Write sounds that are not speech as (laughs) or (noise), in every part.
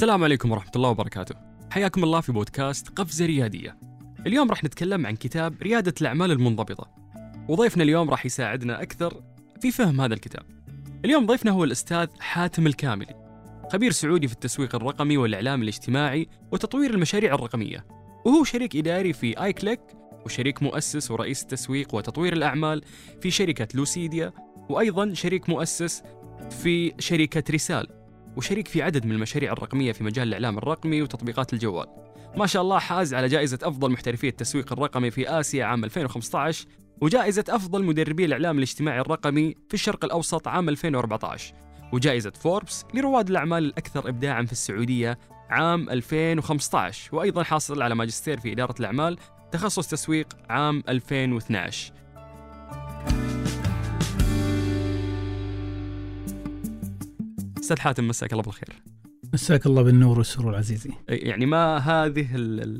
السلام عليكم ورحمة الله وبركاته. حياكم الله في بودكاست قفزة ريادية. اليوم راح نتكلم عن كتاب ريادة الأعمال المنضبطة. وضيفنا اليوم راح يساعدنا أكثر في فهم هذا الكتاب. اليوم ضيفنا هو الأستاذ حاتم الكاملي خبير سعودي في التسويق الرقمي والإعلام الاجتماعي وتطوير المشاريع الرقمية. وهو شريك إداري في آي كليك وشريك مؤسس ورئيس التسويق وتطوير الأعمال في شركة لوسيديا وأيضا شريك مؤسس في شركة رسال. وشريك في عدد من المشاريع الرقمية في مجال الإعلام الرقمي وتطبيقات الجوال. ما شاء الله حاز على جائزة أفضل محترفي التسويق الرقمي في آسيا عام 2015 وجائزة أفضل مدربي الإعلام الاجتماعي الرقمي في الشرق الأوسط عام 2014 وجائزة فوربس لرواد الأعمال الأكثر إبداعا في السعودية عام 2015 وأيضا حاصل على ماجستير في إدارة الأعمال تخصص تسويق عام 2012 أستاذ حاتم مساك الله بالخير. مساك الله بالنور والسرور عزيزي يعني ما هذه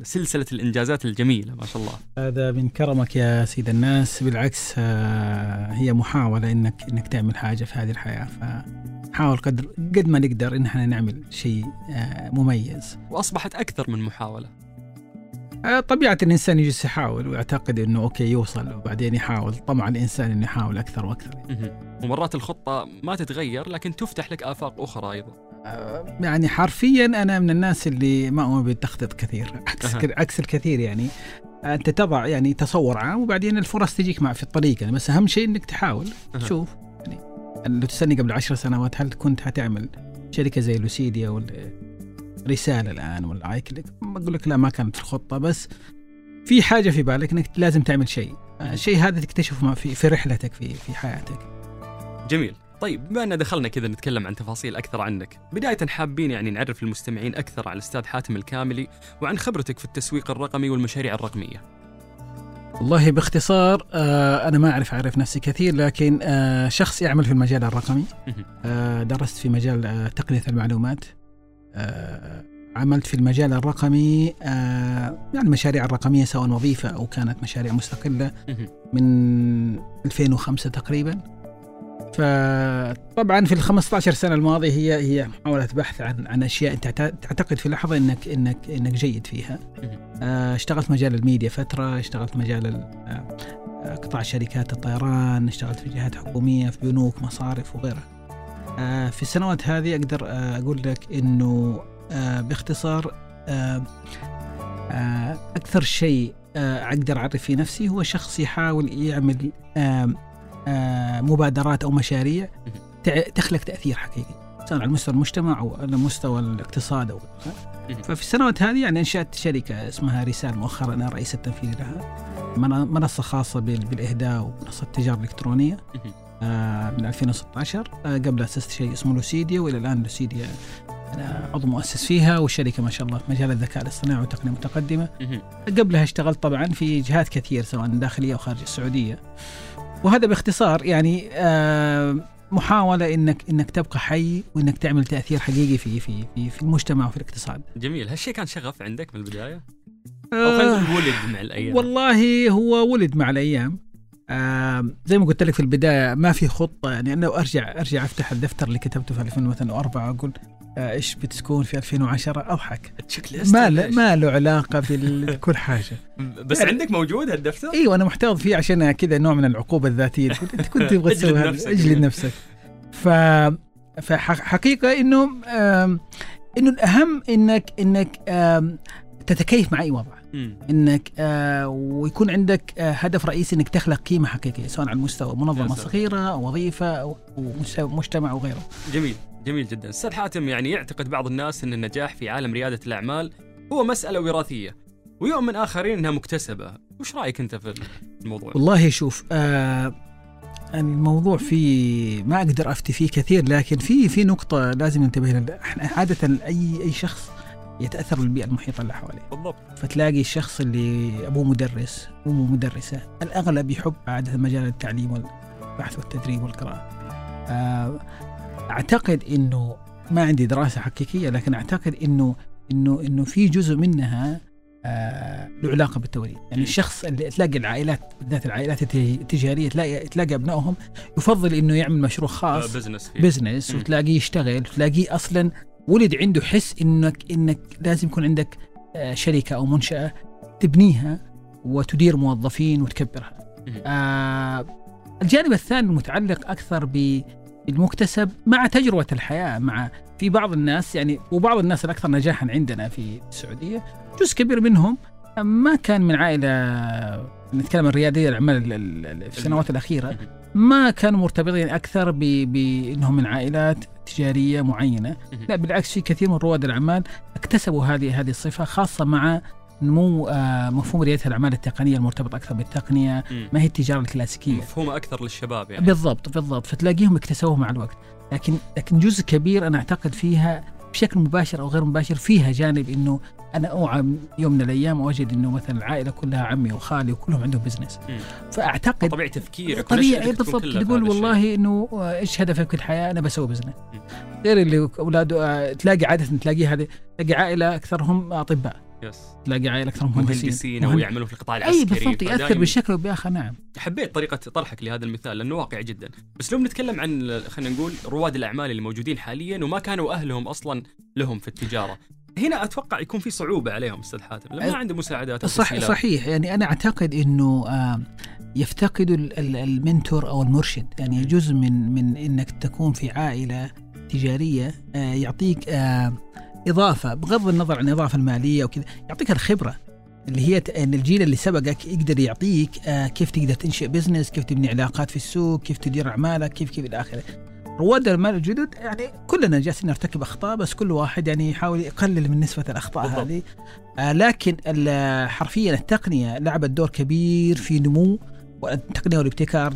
سلسلة الإنجازات الجميلة ما شاء الله. هذا من كرمك يا سيد الناس بالعكس آه، هي محاولة إنك إنك تعمل حاجة في هذه الحياة. فنحاول قدر قد ما نقدر إن إحنا نعمل شيء آه، مميز. وأصبحت أكثر من محاولة. طبيعة الإنسان يجلس يحاول ويعتقد إنه أوكي يوصل وبعدين يحاول. طمع الإنسان إنه يحاول أكثر وأكثر. مهم. ومرات الخطة ما تتغير لكن تفتح لك آفاق أخرى أيضا. آه، يعني حرفيا أنا من الناس اللي ما اؤمن بالتخطيط كثير. (laughs) عكس. عكس الكثير يعني. أنت تضع يعني تصور عام وبعدين الفرص تجيك مع في الطريق يعني بس أهم شيء إنك تحاول. تشوف يعني لو تسألني قبل عشر سنوات هل كنت هتعمل شركة زي لوسيديا ولا رسالة الآن ولا ايكليك أقول لك لا ما كانت الخطة بس في حاجة في بالك إنك لازم تعمل شيء. الشيء هذا تكتشفه في في رحلتك في في حياتك. جميل. طيب بما أن دخلنا كذا نتكلم عن تفاصيل أكثر عنك بداية حابين يعني نعرف المستمعين أكثر على الأستاذ حاتم الكاملي وعن خبرتك في التسويق الرقمي والمشاريع الرقمية. والله باختصار آه أنا ما اعرف أعرف نفسي كثير لكن آه شخص يعمل في المجال الرقمي. آه درست في مجال آه تقنية المعلومات. آه عملت في المجال الرقمي آه يعني المشاريع الرقميه سواء وظيفة أو كانت مشاريع مستقلة مهم. من 2005 تقريبا فطبعا في ال 15 سنة الماضية هي هي محاوله بحث عن عن أشياء أنت تعت- تعتقد في لحظة إنك إنك إنك جيد فيها. آه، اشتغلت مجال الميديا فترة اشتغلت مجال ال- آه، آه، قطاع شركات الطيران اشتغلت في جهات حكومية في بنوك مصارف وغيرها آه، في السنوات هذه أقدر آه، أقول لك أنه آه، باختصار آه، آه، أكثر شيء آه، أقدر أعرف في نفسي هو شخص يحاول يعمل آه، مبادرات أو مشاريع تخلق تأثير حقيقي سواء على مستوى المجتمع أو على مستوى الاقتصاد أو غيرها. ففي السنوات هذه يعني أنشأت شركة اسمها رسال مؤخرا أنا رئيس التنفيذي لها من- منصة خاصة بال- بالإهداء ومنصة التجاره الالكترونيه. آه، من 2016 آه، قبل اسست شيء اسمه لوسيديا وإلى الآن لوسيديا أنا عضو مؤسس فيها والشركة ما شاء الله في مجال الذكاء الاصطناعي وتقنيه متقدمه مهم. قبلها اشتغلت طبعا في جهات كثير سواء داخلية أو خارج السعودية. وهذا باختصار يعني آه، محاولة إنك إنك تبقى حي وإنك تعمل تأثير حقيقي في في في, في المجتمع وفي الاقتصاد. جميل. هالشيء كان شغف عندك من البداية؟ أو خلينا نقول ولد مع الأيام. والله هو ولد مع الأيام. آه زي ما قلت لك في البداية ما في خطة يعني أنا أرجع أرجع أفتح الدفتر اللي كتبته في 2004 أقول آه إيش بتكون في 2010 اضحك ما له؟ ما له علاقة بكل حاجة (laughs) بس عندك موجود هالدفتر؟ إيوه أنا محتفظ فيه عشان كذا نوع من العقوبة الذاتية أنت كنت تبغى (laughs) تسوي. اجلد نفسك ف فحقيقه إنه إنه الأهم إنك إنك تتكيف مع أي وضع. إنك آه ويكون عندك آه هدف رئيسي إنك تخلق قيمة حقيقية سواء على مستوى يا منظمه. صغيرة أو وظيفة أو مجتمع وغيره. جميل جميل جدا. أستاذ حاتم يعني يعتقد بعض الناس إن النجاح في عالم ريادة الأعمال هو مسألة وراثية ويؤمن آخرين إنها مكتسبة. وش رأيك أنت في الموضوع؟ والله شوف آه الموضوع فيه ما أقدر أفتي فيه كثير لكن في في نقطة لازم ننتبه لها. عادة أي أي شخص يتأثر بالبيئة المحيطة اللي حواليه. بالضبط. فتلاقي الشخص اللي أبوه مدرس أمه مدرسة الأغلب يحب عادة مجال التعليم والبحث والتدريب والقراءة. آه، أعتقد إنه ما عندي دراسة حقيقية لكن أعتقد إنه إنه إنه في جزء منها آه، له علاقة بالتوريث، يعني الشخص اللي تلاقي العائلات بالذات العائلات الت- التجارية تلاقي تلاقي أبنائهم يفضل إنه يعمل مشروع خاص business فيه business. وتلاقيه يشتغل وتلاقيه أصلا ولد عنده حس انك إنك لازم يكون عندك آه، شركة أو منشأة تبنيها وتدير موظفين وتكبرها. آه الجانب الثاني المتعلق أكثر بالمكتسب مع تجربة الحياة مع في بعض الناس يعني وبعض الناس الأكثر نجاحا عندنا في السعودية جزء كبير منهم ما كان من عائلة نتكلم عن ريادية الأعمال ال- ال- ال- في السنوات الأخيرة. ما كانوا مرتبطين أكثر ب- بانهم من عائلات تجارية معينة،. لا بالعكس في كثير من رواد الأعمال اكتسبوا هذه هذه الصفة خاصة مع نمو آه، مفهوم ريادة الأعمال التقنية المرتبط أكثر بالتقنية،. ما هي التجارة الكلاسيكية. مفهومه أكثر للشباب يعني بالضبط بالضبط فتلاقيهم اكتسبوه مع الوقت، لكن لكن جزء كبير أنا أعتقد فيها بشكل مباشر أو غير مباشر فيها جانب إنه أنا أوعى يوم من الأيام واجد إنه مثلا العائلة كلها عمي وخالي وكلهم عندهم business. فأعتقد طبيعي تفكيرك طبيعي تكون بالضبط تقول. والله إنه إيش هدفك في الحياة؟ أنا بسوي business. غير اللي أولاده آه، تلاقي عادة تلاقي هذه تلاقي عائلة أكثرهم أطباء، يس. تلاقي عائله اكثرهم مهندسين. مهندسين. أو يعملون في القطاع أي العسكري. بالضبط يأثر بشكل أو باخر نعم. حبيت طريقة طرحك لهذا المثال لأنه واقعي جدا. بس لو بنتكلم عن خلينا نقول رواد الأعمال اللي موجودين حاليا وما كانوا أهلهم أصلا لهم في التجارة. هنا أتوقع يكون في صعوبة عليهم أستاذ حاتم لأن ما عنده مساعدات صح. صحيح. يعني أنا أعتقد إنه آه، يفتقد ال- ال- المنتور أو المرشد. يعني جزء من من إنك تكون في عائلة تجارية آه، يعطيك آه، إضافة بغض النظر عن الإضافة المالية وكذا يعطيك الخبرة اللي هي إن الجيل اللي سبقك يقدر يعطيك آه، كيف تقدر تنشئ بزنس، كيف تبني علاقات في السوق، كيف تدير أعمالك، كيف كيف إلى آخره. رواد المال الجدد يعني كلنا جالسين نرتكب أخطاء بس كل واحد يعني يحاول يقلل من نسبة الأخطاء بالضبط. هذه آه لكن حرفيا التقنية لعبت دور كبير في نمو التقنيه والابتكار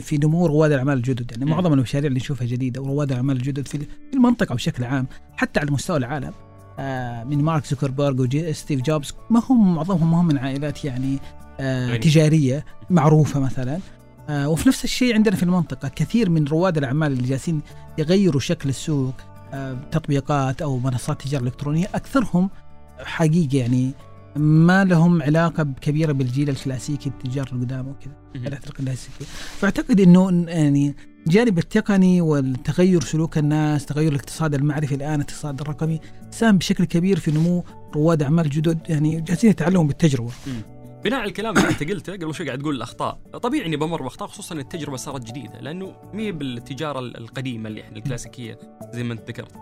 في نمو رواد الأعمال الجدد يعني. معظم المشاريع اللي نشوفها جديدة ورواد الأعمال الجدد في المنطقة بشكل عام حتى على مستوى العالم آه من مارك زوكربيرج وستيف جوبز ما هم معظمهم ما هم من عائلات يعني آه. تجارية معروفة مثلا آه وفي نفس الشيء عندنا في المنطقة كثير من رواد الأعمال اللي جالسين يغيروا شكل السوق تطبيقات أو منصات تجارة إلكترونية أكثرهم حقيقه يعني ما لهم علاقة كبيرة بالجيل الكلاسيكي التجار القدامى وكذا الكلاسيكيه فأعتقد إنه يعني الجانب التقني والتغير سلوك الناس تغير الاقتصاد المعرفي الآن الاقتصاد الرقمي ساهم بشكل كبير في نمو رواد أعمال جدد يعني جالسين يتعلموا بالتجربة. بناء على الكلام اللي أنت قلته قبل شوي قاعد تقول الأخطاء. طبيعي إني بمر بأخطاء خصوصا إن التجربة صارت جديدة لأنه مي بالتجارة القديمة اللي إحنا الكلاسيكية زي ما أنت ذكرت.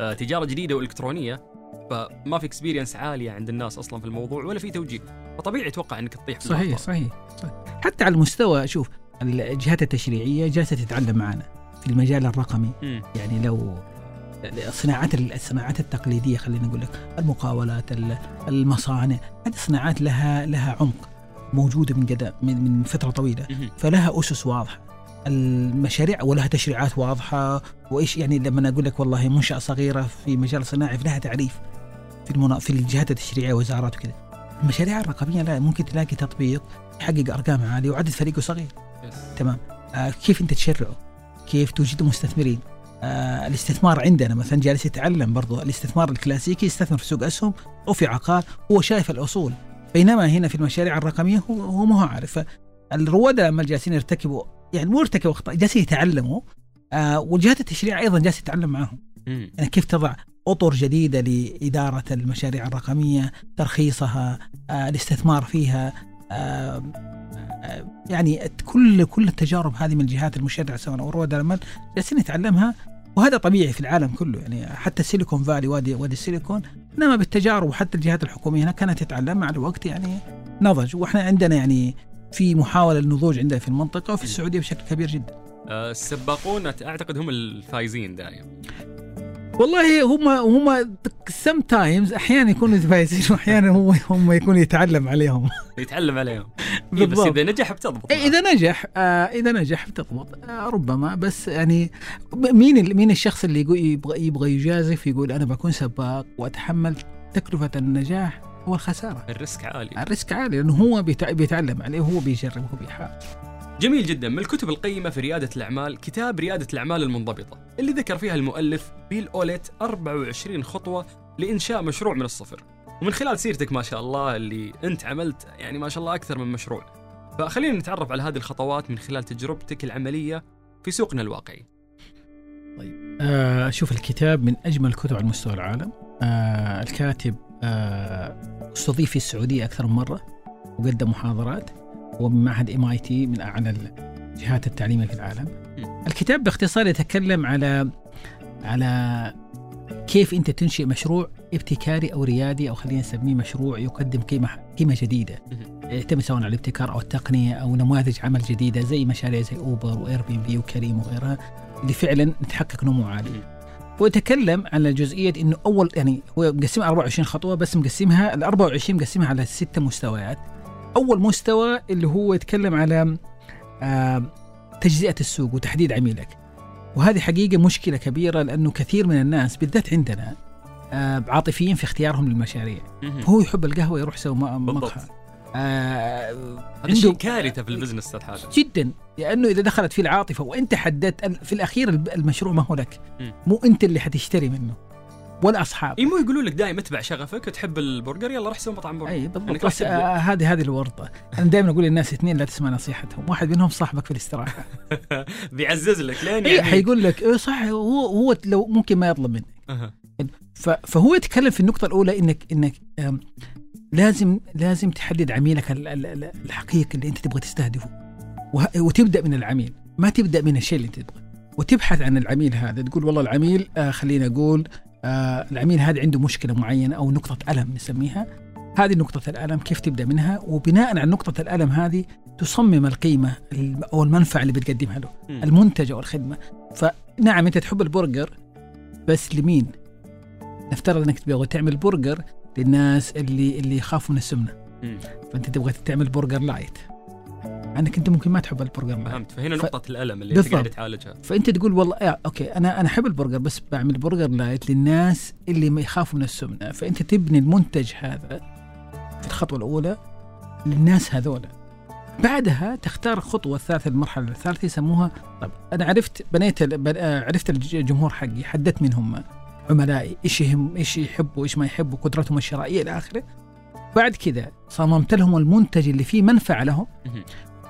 آه تجارة جديدة وإلكترونية فما في experience عالية عند الناس أصلا في الموضوع ولا في توجيه. فطبيعي أتوقع إنك تطيح في صحيح. صحيح صحيح. حتى على المستوى شوف الجهات التشريعية جالسة تتعلم معنا في المجال الرقمي. مم. يعني لو الصناعات الصناعات التقليدية خلينا نقول لك المقاولات ال- المصانع هذه صناعات لها لها عمق موجوده من قدام من, من فترة طويلة. فلها أسس واضحة. المشاريع ولها تشريعات واضحة. وإيش يعني لما أقول لك والله منشأة صغيرة في مجال صناعي فلها تعريف. في المنا... في الجهات التشريعية وزارات وكذا. المشاريع الرقمية لا ممكن تلاقي تطبيق يحقق أرقام عالية وعدد فريقه صغير. يس. تمام. آه كيف أنت تشرعه؟ كيف توجد مستثمرين؟ آه الاستثمار عندنا مثلا جالس يتعلم برضو الاستثمار الكلاسيكي يستثمر في سوق أسهم أو في عقار هو شايف الأصول. بينما هنا في المشاريع الرقمية هو هو ما هو عارف. الرواد الاعمال جالسين يرتكبوا يعني مو يرتكبوا أخطاء جالسين يتعلموا. آه والجهات التشريع أيضا جالسة تتعلم معاهم. يعني كيف تضع أطر جديدة لإدارة المشاريع الرقمية ترخيصها آه الاستثمار فيها آه آه، يعني كل كل التجارب هذه من الجهات المشرعه سواء رواد الأعمال جالسين نتعلمها وهذا طبيعي في العالم كله. يعني حتى سيليكون فالي وادي وادي السيليكون إنما بالتجارب وحتى الجهات الحكومية هنا كانت تتعلم مع الوقت يعني نضج. وإحنا عندنا يعني في محاولة للنضوج عندنا في المنطقة وفي السعودية بشكل كبير جدا. السباقون أعتقد هم الفايزين دائما. والله هم هم sometimes أحيانا يكونوا فايزين وأحيانا هم هم يكون يتعلم عليهم. (laughs) يتعلم عليهم. إيه بس. إذا نجح بتضبط. إيه، إذا نجح آه إذا نجح بتضبط. آه ربما بس يعني مين مين الشخص اللي يقول يبغى يبغى يجازف يقول أنا بكون سباق وأتحمل تكلفة النجاح والخسارة. الريسك عالي. الريسك عالي لأنه هو بيتع- بيتعلم عليه هو بيجرب هو بيحاول. جميل جدا. من الكتب القيمة في ريادة الأعمال كتاب ريادة الأعمال المنضبطة اللي ذكر فيها المؤلف بيل أوليت 24 خطوة لإنشاء مشروع من الصفر. ومن خلال سيرتك ما شاء الله اللي أنت عملت يعني ما شاء الله أكثر من مشروع. فخلينا نتعرف على هذه الخطوات من خلال تجربتك العملية في سوقنا الواقعي. طيب. آه شوف الكتاب من أجمل الكتب على مستوى العالم. آه الكاتب آه أستضيف في السعودية أكثر من مرة وقدم محاضرات. ومن معهد MIT من أعلى الجهات التعليميه في العالم. الكتاب باختصار يتكلم على على كيف أنت تنشئ مشروع ابتكاري أو ريادي أو خلينا نسميه مشروع يقدم قيمه قيمة جديدة يعتمد سواء على الابتكار أو التقنية أو نماذج عمل جديدة زي مشاريع زي أوبر و Airbnb وكريم وغيرها اللي فعلا تحقق نمو عالي. ويتكلم عن جزئية إنه أول يعني هو مقسمها 24 خطوة بس مقسمها ال 24 مقسمها على ست مستويات. أول مستوى اللي هو يتكلم على آه تجزئة السوق وتحديد عميلك. وهذه حقيقة مشكلة كبيرة لأنه كثير من الناس بالذات عندنا آه عاطفيين في اختيارهم للمشاريع. هو يحب القهوة يروح يسوي مقهى. آه هذا شيء كارثة في ال business هذا جدا لأنه إذا دخلت فيه العاطفة وأنت حددت في الأخير المشروع ما هو لك مو أنت اللي حتشتري منه ولا أصحابك اي مو يقولوا لك دائما اتبع شغفك تحب البرجر يلا روح سوي مطعم برجر. اي بالضبط. يعني بس آه هذه هذه الورطة. أنا دائما أقول للناس اثنين لا تسمع نصيحتهم. واحد منهم صاحبك في الاستراحة. (laughs) بيعزز لك لين يعني حيقول لك إيه صح هو هو لو ممكن ما يطلب منك. أه. فهو يتكلم في النقطة الأولى انك إنك لازم لازم تحدد عميلك الحقيقي اللي أنت تبغى تستهدفه. وتبدأ من العميل. ما تبدأ من الشيء اللي أنت تبغى وتبحث عن العميل هذا. تقول والله العميل آه خلينا أقول آه العميل هذا عنده مشكلة معينة أو نقطة ألم نسميها. هذه نقطة الألم كيف تبدأ منها؟ وبناء على نقطة الألم هذه تصمم القيمة أو المنفعة اللي بتقدمها له المنتج أو الخدمة. فنعم أنت تحب البرجر بس لمين؟ نفترض أنك تبغى تعمل برجر للناس اللي اللي يخافوا من السمنة. مم. فأنت تبغى تعمل برجر light عنك أنت ممكن ما تحب البرجر light فهمت. فهنا ف... نقطة الألم اللي أنت قاعد تعالجها. فأنت تقول والله يا okay أنا أنا أحب البرجر بس بعمل برجر light للناس اللي ما يخافوا من السمنة. فأنت تبني المنتج هذا في الخطوة الأولى للناس هذولا. بعدها تختار الخطوه الثالثه المرحلة الثالثة يسموها طب أنا عرفت بنيت عرفت الجمهور حقي حددت من هم عملائي إيش يهم إيش يحبوا إيش ما يحبوا قدرتهم الشرائية إلى آخره. بعد كذا صممت لهم المنتج اللي فيه منفعة لهم.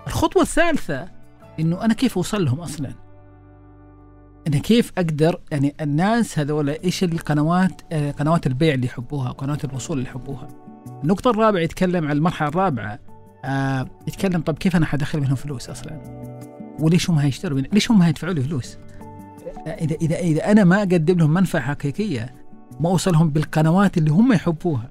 الخطوة الثالثة إنه أنا كيف أوصل لهم أصلا؟ أنا كيف أقدر يعني الناس هذول إيش القنوات آه، قنوات البيع اللي يحبوها قنوات الوصول اللي يحبوها؟ النقطة الرابعة يتكلم عن المرحلة الرابعة آه يتكلم طب كيف أنا حدخل منهم فلوس أصلا؟ وليش هم هيشتروا ليش هم هيدفعوا لي فلوس؟ إذا إذا إذا أنا ما أقدم لهم منفعة حقيقية ما أوصلهم بالقنوات اللي هم يحبوها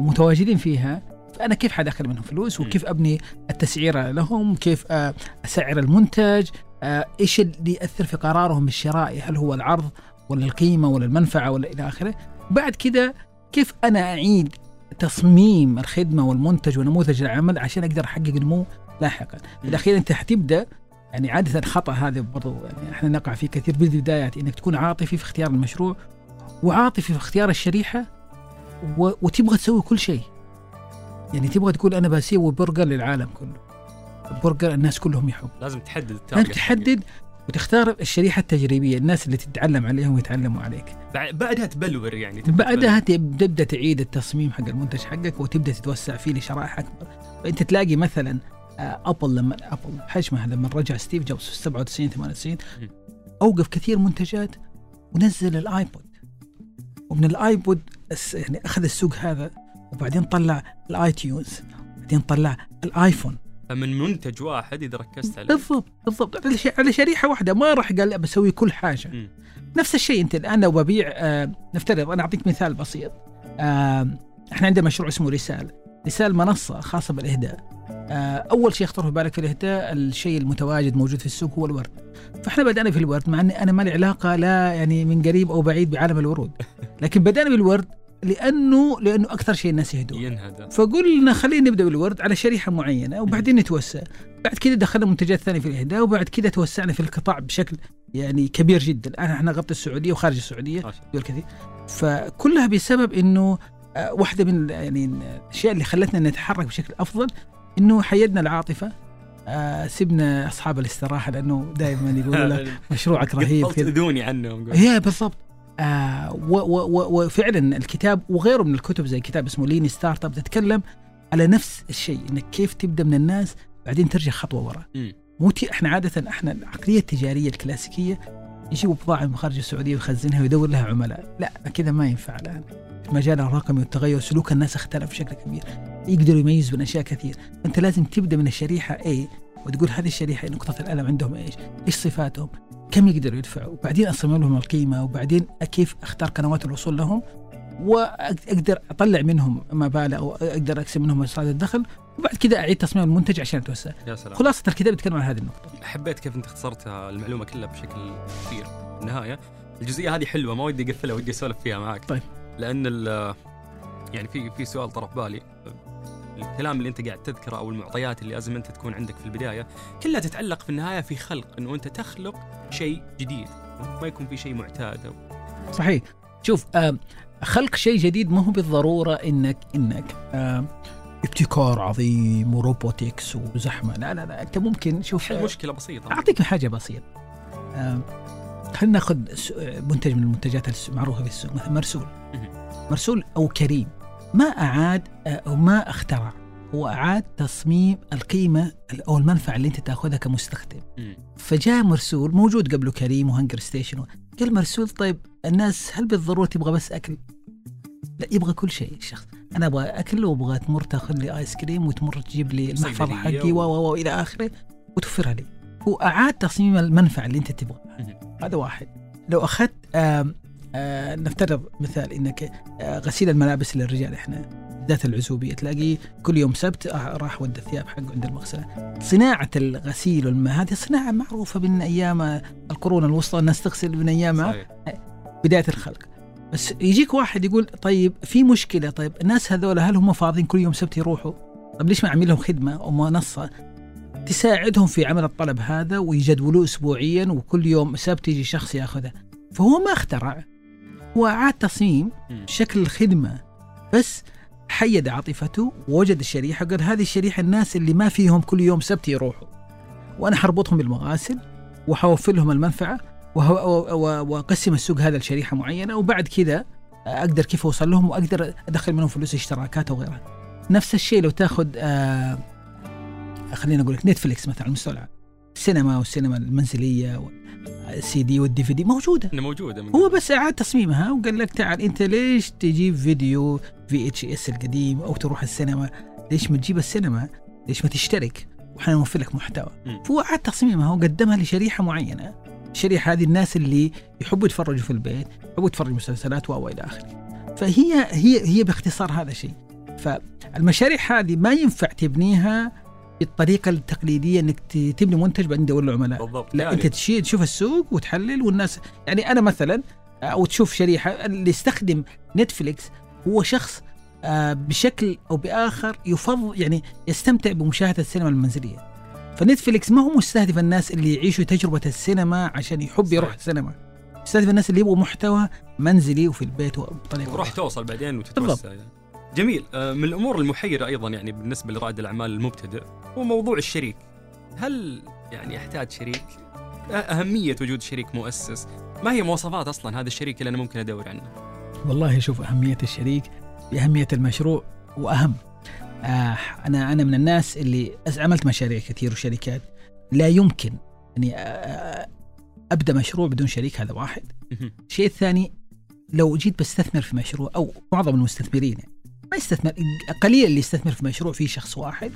ومتواجدين فيها فانا كيف حدخل منهم فلوس وكيف أبني التسعيرة لهم؟ كيف آه، أسعر المنتج؟ آه، إيش اللي يأثر في قرارهم الشرائي؟ هل هو العرض ولا القيمة ولا المنفعة ولا إلى آخره؟ بعد كذا كيف أنا أعيد تصميم الخدمة والمنتج ونموذج العمل عشان أقدر أحقق نمو لاحقا؟ في الاخير أنت حتبدأ يعني عادة الخطأ هذا برضو يعني إحنا نقع فيه كثير بالبدايات إنك تكون عاطفي في اختيار المشروع وعاطفي في اختيار الشريحة و... وتبغى تسوي كل شيء. يعني تبغى تقول أنا بسوي برجر للعالم كله. برجر الناس كلهم يحب لازم تحدد لازم تحدد وتختار الشريحة التجريبية الناس اللي تتعلم عليهم ويتعلموا عليك. بعدها تبلور يعني بعدها تبدأ تعيد التصميم حق المنتج حقك وتبدأ تتوسع فيه لشرائح أكبر. فأنت تلاقي مثلا Apple لما Apple حجمها لما رجع ستيف جوبز في 97 98 أوقف كثير منتجات ونزل ال iPod. ومن ال iPod يعني أخذ السوق هذا وبعدين طلع ال iTunes وبعدين طلع ال iPhone. فمن منتج واحد إذا ركزت عليه. بالضبط بالضبط. على شريحة واحدة. ما راح قال بسوي كل حاجة. م. نفس الشيء أنت الآن لو ببيع آه نفترض أنا أعطيك مثال بسيط. آه إحنا عندنا مشروع اسمه رساله رساله منصة خاصة بالإهداء. آه، أول شيء يخطر في بالك في الإهداء الشيء المتواجد موجود في السوق هو الورد. فإحنا بدأنا في الورد مع إني أنا ما لي علاقة لا يعني من قريب أو بعيد بعالم الورود. (laughs) لكن بدأنا بالورد لأنه لأنه أكثر شيء الناس يهدون ينهدى فقلنا خلينا نبدأ بالورد على شريحة معينة وبعدين نتوسع. بعد كذا دخلنا منتجات ثانية في الإهداء وبعد كذا توسعنا في القطاع بشكل يعني كبير جدا. الان إحنا نغطي السعودية وخارج السعودية دول كثير. فكلها بسبب إنه آه، واحدة من يعني الأشياء اللي خلتنا نتحرك بشكل أفضل إنه حيدنا العاطفة. آه سيبنا أصحاب الاستراحة لأنه دائما يقولوا لك (laughs) مشروعك رهيب تاذوني عنهم هي بالضبط. آه وفعلا الكتاب وغيره من الكتب زي كتاب اسمه Lean Startup تتكلم على نفس الشيء إنك كيف تبدأ من الناس بعدين ترجع خطوة ورا. مو إحنا عادة إحنا العقلية التجارية الكلاسيكية يجيبوا بضاعة من خارج السعودية ويخزنها ويدور لها عملاء. لا كذا ما ينفع الآن. المجال الرقمي والتغير سلوك الناس اختلف بشكل كبير. يقدروا يميزوا بين أشياء كثير. أنت لازم تبدأ من الشريحة A وتقول هذه الشريحة نقطة الألم عندهم إيش؟ إيش صفاتهم؟ كم يقدروا يدفعوا وبعدين أصمم لهم القيمة وبعدين كيف أختار قنوات الوصول لهم؟ وأقدر أطلع منهم مبالغ أو أقدر اكسب منهم مصادر الدخل. وبعد كذا أعيد تصميم المنتج عشان أتوسع. سلام. خلاصة الكتاب يتكلم عن هذه النقطة. حبيت كيف أنت اختصرت المعلومة كلها بشكل كثير النهاية الجزئية هذه حلوة ما ودي أقفلها ودي أسولف فيها معك طيب. لأن يعني في في سؤال طرف بالي. الكلام اللي أنت قاعد تذكره أو المعطيات اللي لازم أنت تكون عندك في البداية كلها تتعلق في النهاية في خلق إنه أنت تخلق شيء جديد ما يكون في شيء معتاد أو صحيح. شوف آه خلق شيء جديد ما هو بالضرورة إنك إنك آه ابتكار عظيم وروبوتكس وزحمة. لا لا لا أنت ممكن شوف حل مشكلة بسيطة. أعطيك حاجة بسيطة. آه خلينا ناخذ منتج من المنتجات المعروفه في السوق مثلا مرسول. مرسول أو كريم. ما أعاد أو ما اخترع. هو أعاد تصميم القيمة أو المنفعة اللي أنت تأخذها كمستخدم. فجاء مرسول موجود قبله كريم وهنجر ستيشن قال مرسول طيب الناس هل بالضرورة تبغى بس أكل؟ لا يبغى كل شيء الشخص أنا أبغى أكل وأبغى تمر تأخذ لي آيس كريم وتمر تجيب لي المحفظة حقي و- و إلى آخره وتوفرها لي هو أعاد تصميم المنفعة اللي أنت تبغاها. هذا واحد لو أخذت آم نفترض مثال إنك آه، غسيل الملابس للرجال. إحنا ذات العزوبية تلاقيه كل يوم سبت آه، راح ودى الثياب حقه عند المغسلة. صناعة الغسيل والماء هذه صناعة معروفة من أيام القرون الوسطى الناس تغسل من أيام صحيح. بداية الخلق. بس يجيك واحد يقول طيب في مشكلة؟ طيب الناس هذول هل هم فاضيين كل يوم سبت يروحوا؟ طيب ليش ما أعمل لهم خدمة أو منصة؟ تساعدهم في عمل الطلب هذا ويجدولوه اسبوعيا وكل يوم سبت يجي شخص ياخذه. فهو ما اخترع. هو اعاد تصميم. شكل الخدمة بس حيد عاطفته ووجد الشريحة قال هذه الشريحة الناس اللي ما فيهم كل يوم سبت يروحوا وأنا حربطهم بالمغاسل وحوفر لهم المنفعة وه- و- و- وأقسم السوق هذا لشريحة معينة وبعد كذا أقدر كيف أوصل لهم وأقدر أدخل منهم فلوس اشتراكات وغيرها. نفس الشيء لو تأخذ آه خلينا أقول لك نتفليكس مثلا على المستوى العام. السينما والسينما المنزلية وال CD وال DVD موجودة موجوده من هو. بس اعاد تصميمها وقال لك تعال أنت ليش تجيب فيديو VHS القديم أو تروح السينما؟ ليش ما تجيب السينما؟ ليش ما تشترك؟ وحنا نوفر لك محتوى. فهو اعاد تصميمها وقدمها لشريحة معينة. الشريحة هذه الناس اللي يحبوا يتفرجوا في البيت يحبوا يتفرجوا مسلسلات و إلى آخره. فهي هي هي باختصار هذا الشيء. فالمشاريع هذه ما ينفع تبنيها بالطريقة التقليدية إنك تبني منتج بعدين تدور له عملاء بالضبط لا يعني أنت تشيل تشوف السوق وتحلل والناس يعني أنا مثلا أو تشوف شريحة اللي يستخدم Netflix هو شخص آه، بشكل أو بآخر يفضل يعني يستمتع بمشاهدة السينما المنزلية ف Netflix ما هو مستهدف الناس اللي يعيشوا تجربة السينما عشان يحب صحيح. يروح السينما يستهدف الناس اللي يبغوا محتوى منزلي وفي البيت وبطريقه وراح. توصل بعدين وتتوسع يعني. جميل. آه، من الأمور المحيرة أيضا يعني بالنسبة لرائد الأعمال المبتدئ هو موضوع الشريك. هل يعني احتاج شريك؟ أهمية وجود شريك مؤسس. ما هي مواصفات أصلا هذا الشريك اللي أنا ممكن أدور عنه؟ والله شوف أهمية الشريك بأهمية المشروع وأهم. آه أنا أنا من الناس اللي عملت مشاريع كثير وشركات. لا يمكن أني آه، أبدأ مشروع بدون شريك هذا واحد. الشيء الثاني لو جيت بستثمر في مشروع أو معظم المستثمرين يعني ما يستثمر قليل اللي يستثمر في مشروع فيه شخص واحد.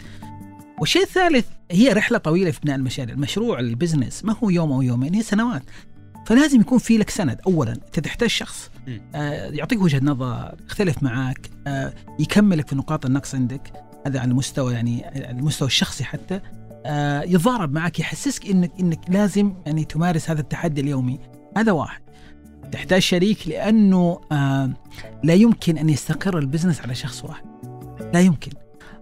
والشيء الثالث هي رحلة طويلة في بناء المشاريع. المشروع البزنس ما هو يوم أو يومين هي سنوات. فلازم يكون في لك سند. أولا أنت تحتاج شخص. آه، يعطيك وجهة نظر يختلف معك آه، يكملك في نقاط النقص عندك. هذا على المستوى يعني المستوى الشخصي حتى. آه، يتضارب معك يحسسك إنك إنك لازم يعني تمارس هذا التحدي اليومي. هذا واحد. تحتاج شريك لأنه آه، لا يمكن أن يستقر ال business على شخص واحد لا يمكن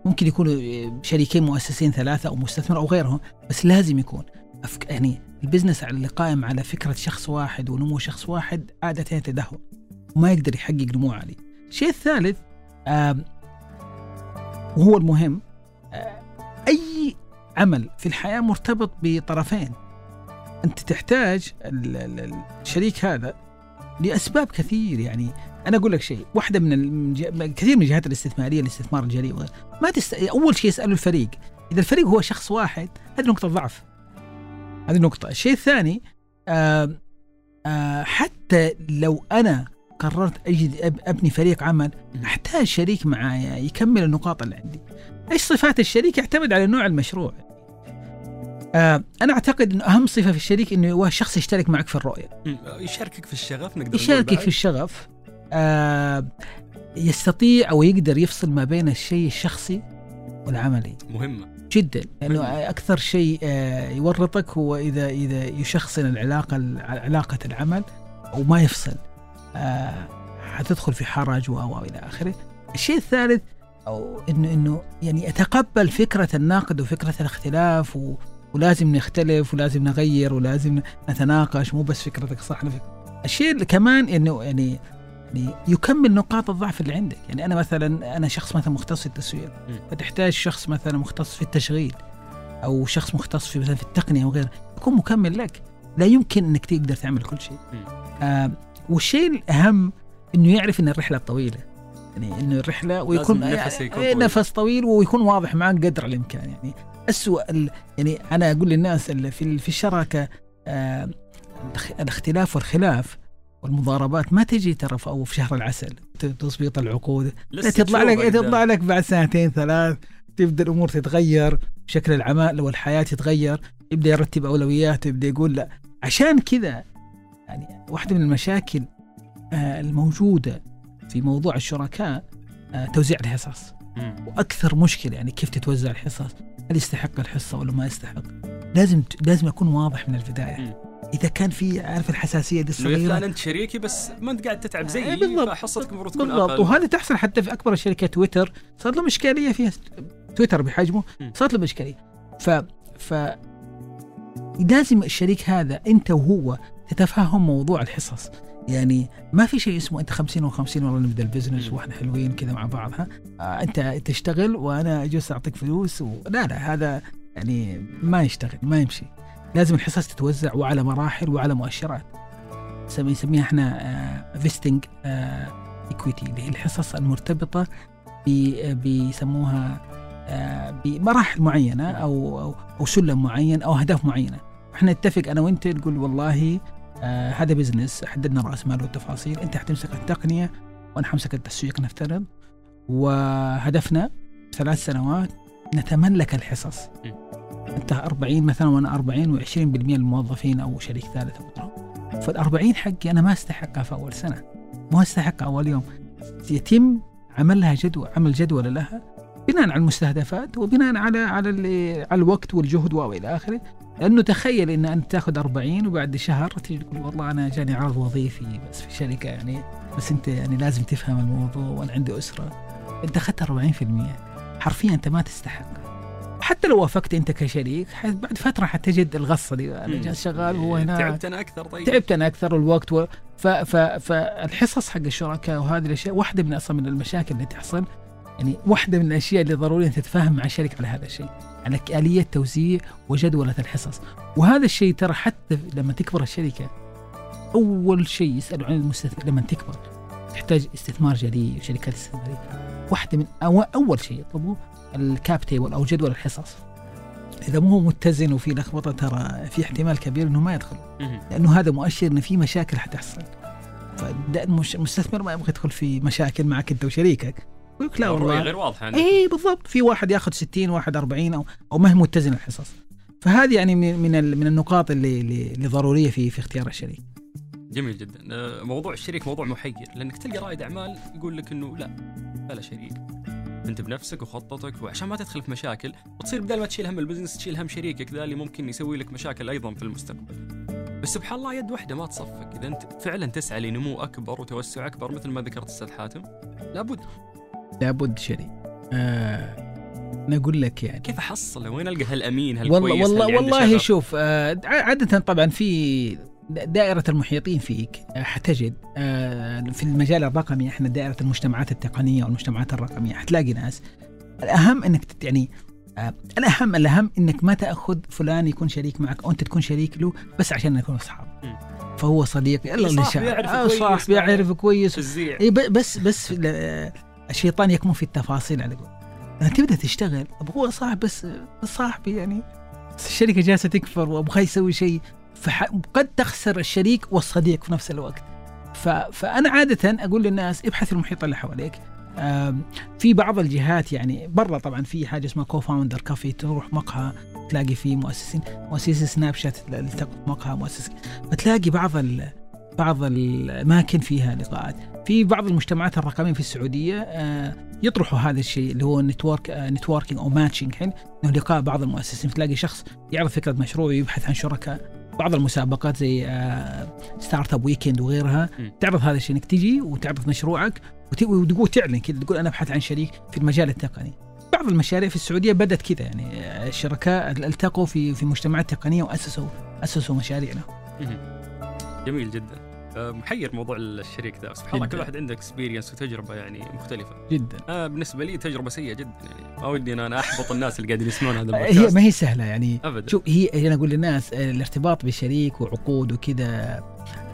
ممكن يكونوا آه، شريكين مؤسسين ثلاثة أو مستثمر أو غيرهم بس لازم يكون أفك... يعني ال business اللي قائم على فكرة شخص واحد ونمو شخص واحد عادة يتدهور وما يقدر يحقق نمو عالي. الشيء الثالث آم، وهو المهم آه، أي عمل في الحياة مرتبط بطرفين. أنت تحتاج ال- ال- الشريك هذا لأسباب كثير يعني. أنا أقول لك شيء واحدة من كثير من الجهات الاستثمارية الاستثمار الجريء ما تست... أول شيء يسألوا الفريق. إذا الفريق هو شخص واحد هذه نقطة ضعف. هذه نقطة. الشيء الثاني آم، آه حتى لو أنا قررت اجد أبني فريق عمل أحتاج شريك معايا يكمل النقاط اللي عندي. إيش صفات الشريك؟ يعتمد على نوع المشروع. آه أنا أعتقد إنه أهم صفة في الشريك إنه هو شخص يشترك معك في الرؤية. يشاركك في الشغف نقدر يشاركك في الشغف. آه يستطيع أو يقدر يفصل ما بين الشيء الشخصي والعملي. مهمة. جدا. لأنه مهم. أكثر شيء آه يورطك هو إذا إذا يشخصن العلاقة علاقة العمل وما يفصل. آه حتدخل في حرج و و إلى آخره. الشيء الثالث أو إنه إنه يعني اتقبل فكرة الناقد وفكرة الاختلاف و ولازم نختلف ولازم نغير ولازم نتناقش مو بس فكرتك صح. أنا الشيء اللي كمان إنه يعني يعني يكمل نقاط الضعف اللي عندك. يعني أنا مثلا أنا شخص مثلا مختص في التسويق. فتحتاج شخص مثلا مختص في التشغيل أو شخص مختص في مثلا في التقنية وغيره يكون مكمل لك. لا يمكن إنك تقدر تعمل كل شيء. آه والشيء الأهم إنه يعرف إن الرحلة طويلة. يعني إنه الرحلة ويكون يكون آه، طويل. نفس طويل ويكون واضح معك قدر الإمكان يعني اسوء. يعني أنا أقول للناس في في الشراكة آه الاخ- الاختلاف والخلاف والمضاربات ما تجي ترى في- أو في شهر العسل ت- تظبيط العقود تطلع لك تشوفه تطلع. لك بعد سنتين ثلاث تبدأ الأمور تتغير شكل العمل والحياة تتغير يبدأ يرتب أولوياته يبدأ يقول لا عشان كذا يعني واحدة من المشاكل آه، الموجودة في موضوع الشركاء آه، توزيع الحصص. وأكثر مشكلة يعني كيف تتوزع الحصص هل يستحق الحصة ولا ما يستحق؟ لازم لازم أكون واضح من البداية. إذا كان في عارف الحساسية دي الصغيرة؟ أنت شريكي بس ما أنت قاعد تتعب زيي إيه بالضبط. فحصتك المفروض تكون بالضبط. وهذه تحصل حتى في أكبر الشركات تويتر. صارت لهم إشكالية فيها تويتر بحجمه. صارت لهم إشكالية. ف ف لازم الشريك هذا أنت وهو تتفاهم موضوع الحصص. يعني ما في شيء اسمه انت 50 و50 والله نبدأ ال business. وإحنا حلوين كذا مع بعض ها؟ آه انت تشتغل وأنا اجلس اعطيك فلوس و... لا لا هذا يعني ما يشتغل ما يمشي. لازم الحصص تتوزع وعلى مراحل وعلى مؤشرات. نسمي- نسميها إحنا vesting equity اللي هي الحصص المرتبطة ب- بيسموها آه، بمراحل معينة أو أو, أو سلم معين أو أهداف معينة. إحنا نتفق أنا وأنت نقول والله آه هذا business حددنا رأس مال والتفاصيل أنت حتمسك التقنية وأنا حمسك التسويق نفترض وهدفنا ثلاث سنوات نتملك الحصص. م. أنت 40 مثلا وأنا 40 و20% الموظفين أو شريك ثالث أو فال 40 حقي أنا ما أستحقها في أول سنة. ما أستحقها أول يوم. يتم عمل لها جدول عمل جدول لها بناء على المستهدفات وبناء على على على الوقت والجهد وإلى آخره. لأنه تخيل إن أنت تأخذ 40 وبعد شهر تيجي تقول والله أنا جاني عرض وظيفي بس في شركة يعني بس أنت يعني لازم تفهم الموضوع وأنا عندي أسرة. أنت أخذت 40% حرفيا أنت ما تستحق. حتى لو وافقت أنت كشريك بعد فترة حتجد الغصة دي أنا. جالس شغال وهو هنا. تعبت أنا أكثر طيب. تعبت أنا أكثر الوقت و... ف... ف... فالحصص حق الشركاء وهذه الأشياء واحدة من أصلا من المشاكل اللي تحصل يعني واحدة من الأشياء اللي ضروري أن تتفاهم مع الشركة على هذا الشيء. على آلية توزيع وجدولة الحصص. وهذا الشيء ترى حتى لما تكبر الشركة أول شيء يسألوا عن المستثمر. لما تكبر تحتاج استثمار جديد وشركات استثمارية. واحدة من أو أول شيء يطلبوه الكاب تيبل أو جدول الحصص. إذا مو متزن وفي لخبطة ترى في احتمال كبير إنه ما يدخل. لأنه هذا مؤشر إن في مشاكل حتحصل. فده المش- المستثمر ما يبغى يدخل في مشاكل معك أنت وشريكك. يقول لك لا والله. غير واضحة. اي بالضبط. في واحد ياخذ 60 واحد 40 أو أو ما هي متزن الحصص. فهذه يعني من من ال- من النقاط اللي اللي اللي ضرورية في في اختيار الشريك. جميل جدا. آه، موضوع الشريك موضوع محير. لأنك تلقى رائد أعمال يقول لك إنه لا بلا شريك. أنت بنفسك وخطتك وعشان ما تدخل في مشاكل وتصير بدل ما تشيل هم ال business تشيل هم شريكك ذا اللي ممكن يسوي لك مشاكل أيضا في المستقبل. بس سبحان الله يد واحدة ما تصفك إذا أنت فعلا تسعى لنمو أكبر وتوسع أكبر مثل ما ذكرت أستاذ حاتم لابد. لابد شريك آه أنا أقول لك يعني. كيف احصل وين ألقى هالأمين هالكويس والله والله والله؟ شوف آه عادة طبعا في دائرة المحيطين فيك آه، حتجد آه، في المجال الرقمي إحنا دائرة المجتمعات التقنية والمجتمعات الرقمية حتلاقي ناس. الأهم إنك يعني آه، الأهم الأهم إنك ما تأخذ فلان يكون شريك معك أو أنت تكون شريك له بس عشان نكون أصحاب. فهو صديقي الله اللي صاحبي يعرف كويس، صاحبي يعرف كويس. ب- بس بس الشيطان يكمن في التفاصيل على قول. لما تبدأ تشتغل هو صاحب بس صاحبي يعني. بس الشركة جالسة تكبر وأبغى يسوي شيء. فقد تخسر الشريك والصديق في نفس الوقت. فأنا عادة أقول للناس ابحث المحيط اللي حواليك. في بعض الجهات يعني برا طبعا في حاجة اسمها co-founder cafe تروح مقهى تلاقي فيه مؤسسين مؤسسي سناب شات مقهى مؤسس فتلاقي بعض ال... بعض الاماكن فيها لقاءات. في بعض المجتمعات الرقمية في السعودية آه، يطرحوا هذا الشيء اللي هو network networking أو matching إنه لقاء بعض المؤسسين. تلاقي شخص يعرض فكرة مشروع ويبحث عن شركاء. بعض المسابقات زي Startup Weekend وغيرها. تعرض هذا الشيء إنك تجي وتعرض مشروعك وتقول تعلن كذا تقول أنا أبحث عن شريك في المجال التقني. بعض المشاريع في السعودية بدأت كذا يعني آه، الشركاء التقوا في في مجتمعات تقنية وأسسوا أسسوا مشاريع لهم. جميل جدا. آه، محير موضوع الشريك ذا سبحان الله كل واحد عنده experience وتجربة يعني مختلفة. جدا. آه بالنسبة لي تجربة سيئة جدا يعني. ما ودي أنا أحبط الناس اللي قاعدين يسمعون هذا البودكاست هي ما هي سهلة يعني. ابدا. شوف هي أنا أقول للناس آه، الارتباط بشريك وعقود وكذا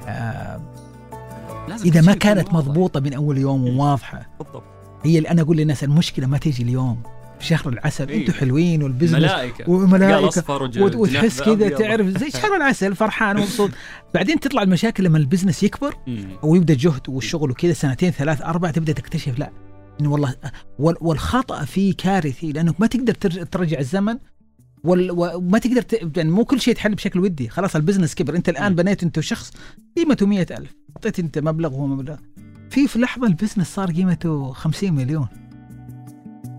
آه إذا ما كانت مضبوطة من أول يوم وواضحة. بالضبط. هي اللي أنا أقول للناس المشكلة ما تيجي اليوم. شهر العسل. إيه؟ أنتم حلوين وال business ملائكة. وملائكة. وتحس كذا تعرف زي شهر العسل فرحان ومبسوط. (laughs) بعدين تطلع المشاكل لما ال business يكبر ويبدا الجهد والشغل وكذا سنتين ثلاث أربع تبدأ تكتشف. لا إنه والله والخطأ فيه كارثي لأنك ما تقدر ترجع الزمن وما تقدر ت... يعني مو كل شيء يتحل بشكل ودي. خلاص ال business كبر. أنت الآن بنيت أنت شخص قيمته مئة ألف. أعطيت أنت مبلغ وهو مبلغ. في في لحظة البزنس صار قيمته 50 مليون.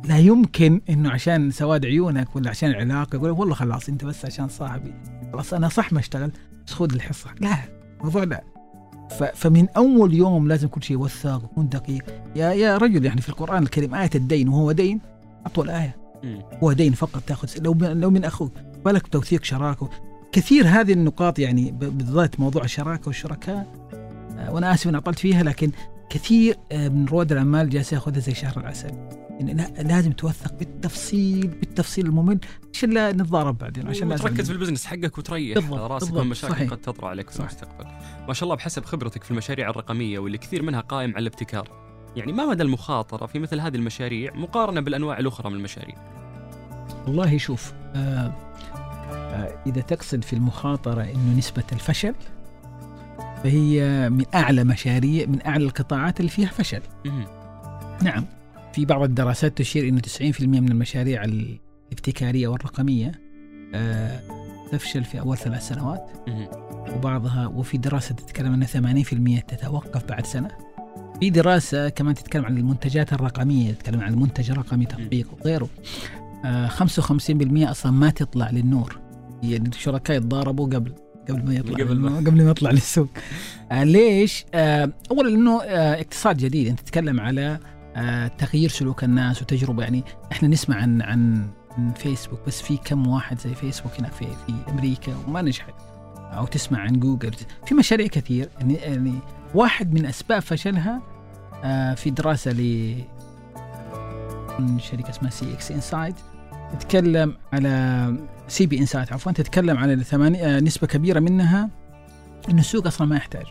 لا يمكن إنه عشان سواد عيونك ولا عشان العلاقة يقول والله خلاص أنت بس عشان صاحبي. خلاص أنا صح ما اشتغل بس خذ الحصة. لا الموضوع لا. فمن أول يوم لازم كل شيء يوثق ويكون دقيق. يا يا رجل يعني في القرآن الكريم آية الدين وهو دين أطول آية. هو دين فقط تأخذ. لو لو من أخوك بالك توثيق شراكة. كثير هذه النقاط يعني بالذات موضوع الشراكة والشركاء آه، وأنا آسف إني أطلت فيها لكن كثير آه، من رواد الأعمال جالس ياخذها زي شهر العسل. لازم توثق بالتفصيل بالتفصيل الممل عشان لا نتضارب بعدين عشان لا تركز في البزنس حقك وتريح بالضبط راسك بالضبط من مشاكل قد تطرأ عليك في المستقبل. ما شاء الله بحسب خبرتك في المشاريع الرقمية واللي كثير منها قائم على الابتكار. يعني ما مدى المخاطرة في مثل هذه المشاريع مقارنة بالأنواع الأخرى من المشاريع؟ والله شوف آه آه إذا تقصد في المخاطرة إنه نسبة الفشل فهي من أعلى مشاريع من أعلى القطاعات اللي فيها فشل. نعم في بعض الدراسات تشير انه 90% من المشاريع الابتكارية والرقمية آه تفشل في أول ثلاث سنوات. وبعضها وفي دراسة تتكلم أن 80% تتوقف بعد سنة. في دراسة كمان تتكلم عن المنتجات الرقمية تتكلم عن المنتج الرقمي تطبيق وغيره. آه 55% أصلا ما تطلع للنور. يعني الشركاء يتضاربوا قبل قبل ما يطلع قبل ما, قبل ما يطلع للسوق. آه ليش؟ آه اولا لأنه آه اقتصاد جديد. انت تتكلم على آه تغيير سلوك الناس وتجربة. يعني إحنا نسمع عن عن فيسبوك بس في كم واحد زي فيسبوك هنا في في أمريكا وما نجحت. أو تسمع عن جوجل. في مشاريع كثير. يعني, يعني واحد من أسباب فشلها آه في دراسة ل شركة اسمها CX Insights. تتكلم على CB Insights عفوا تتكلم على آه، نسبة كبيرة منها انه السوق أصلا ما يحتاج.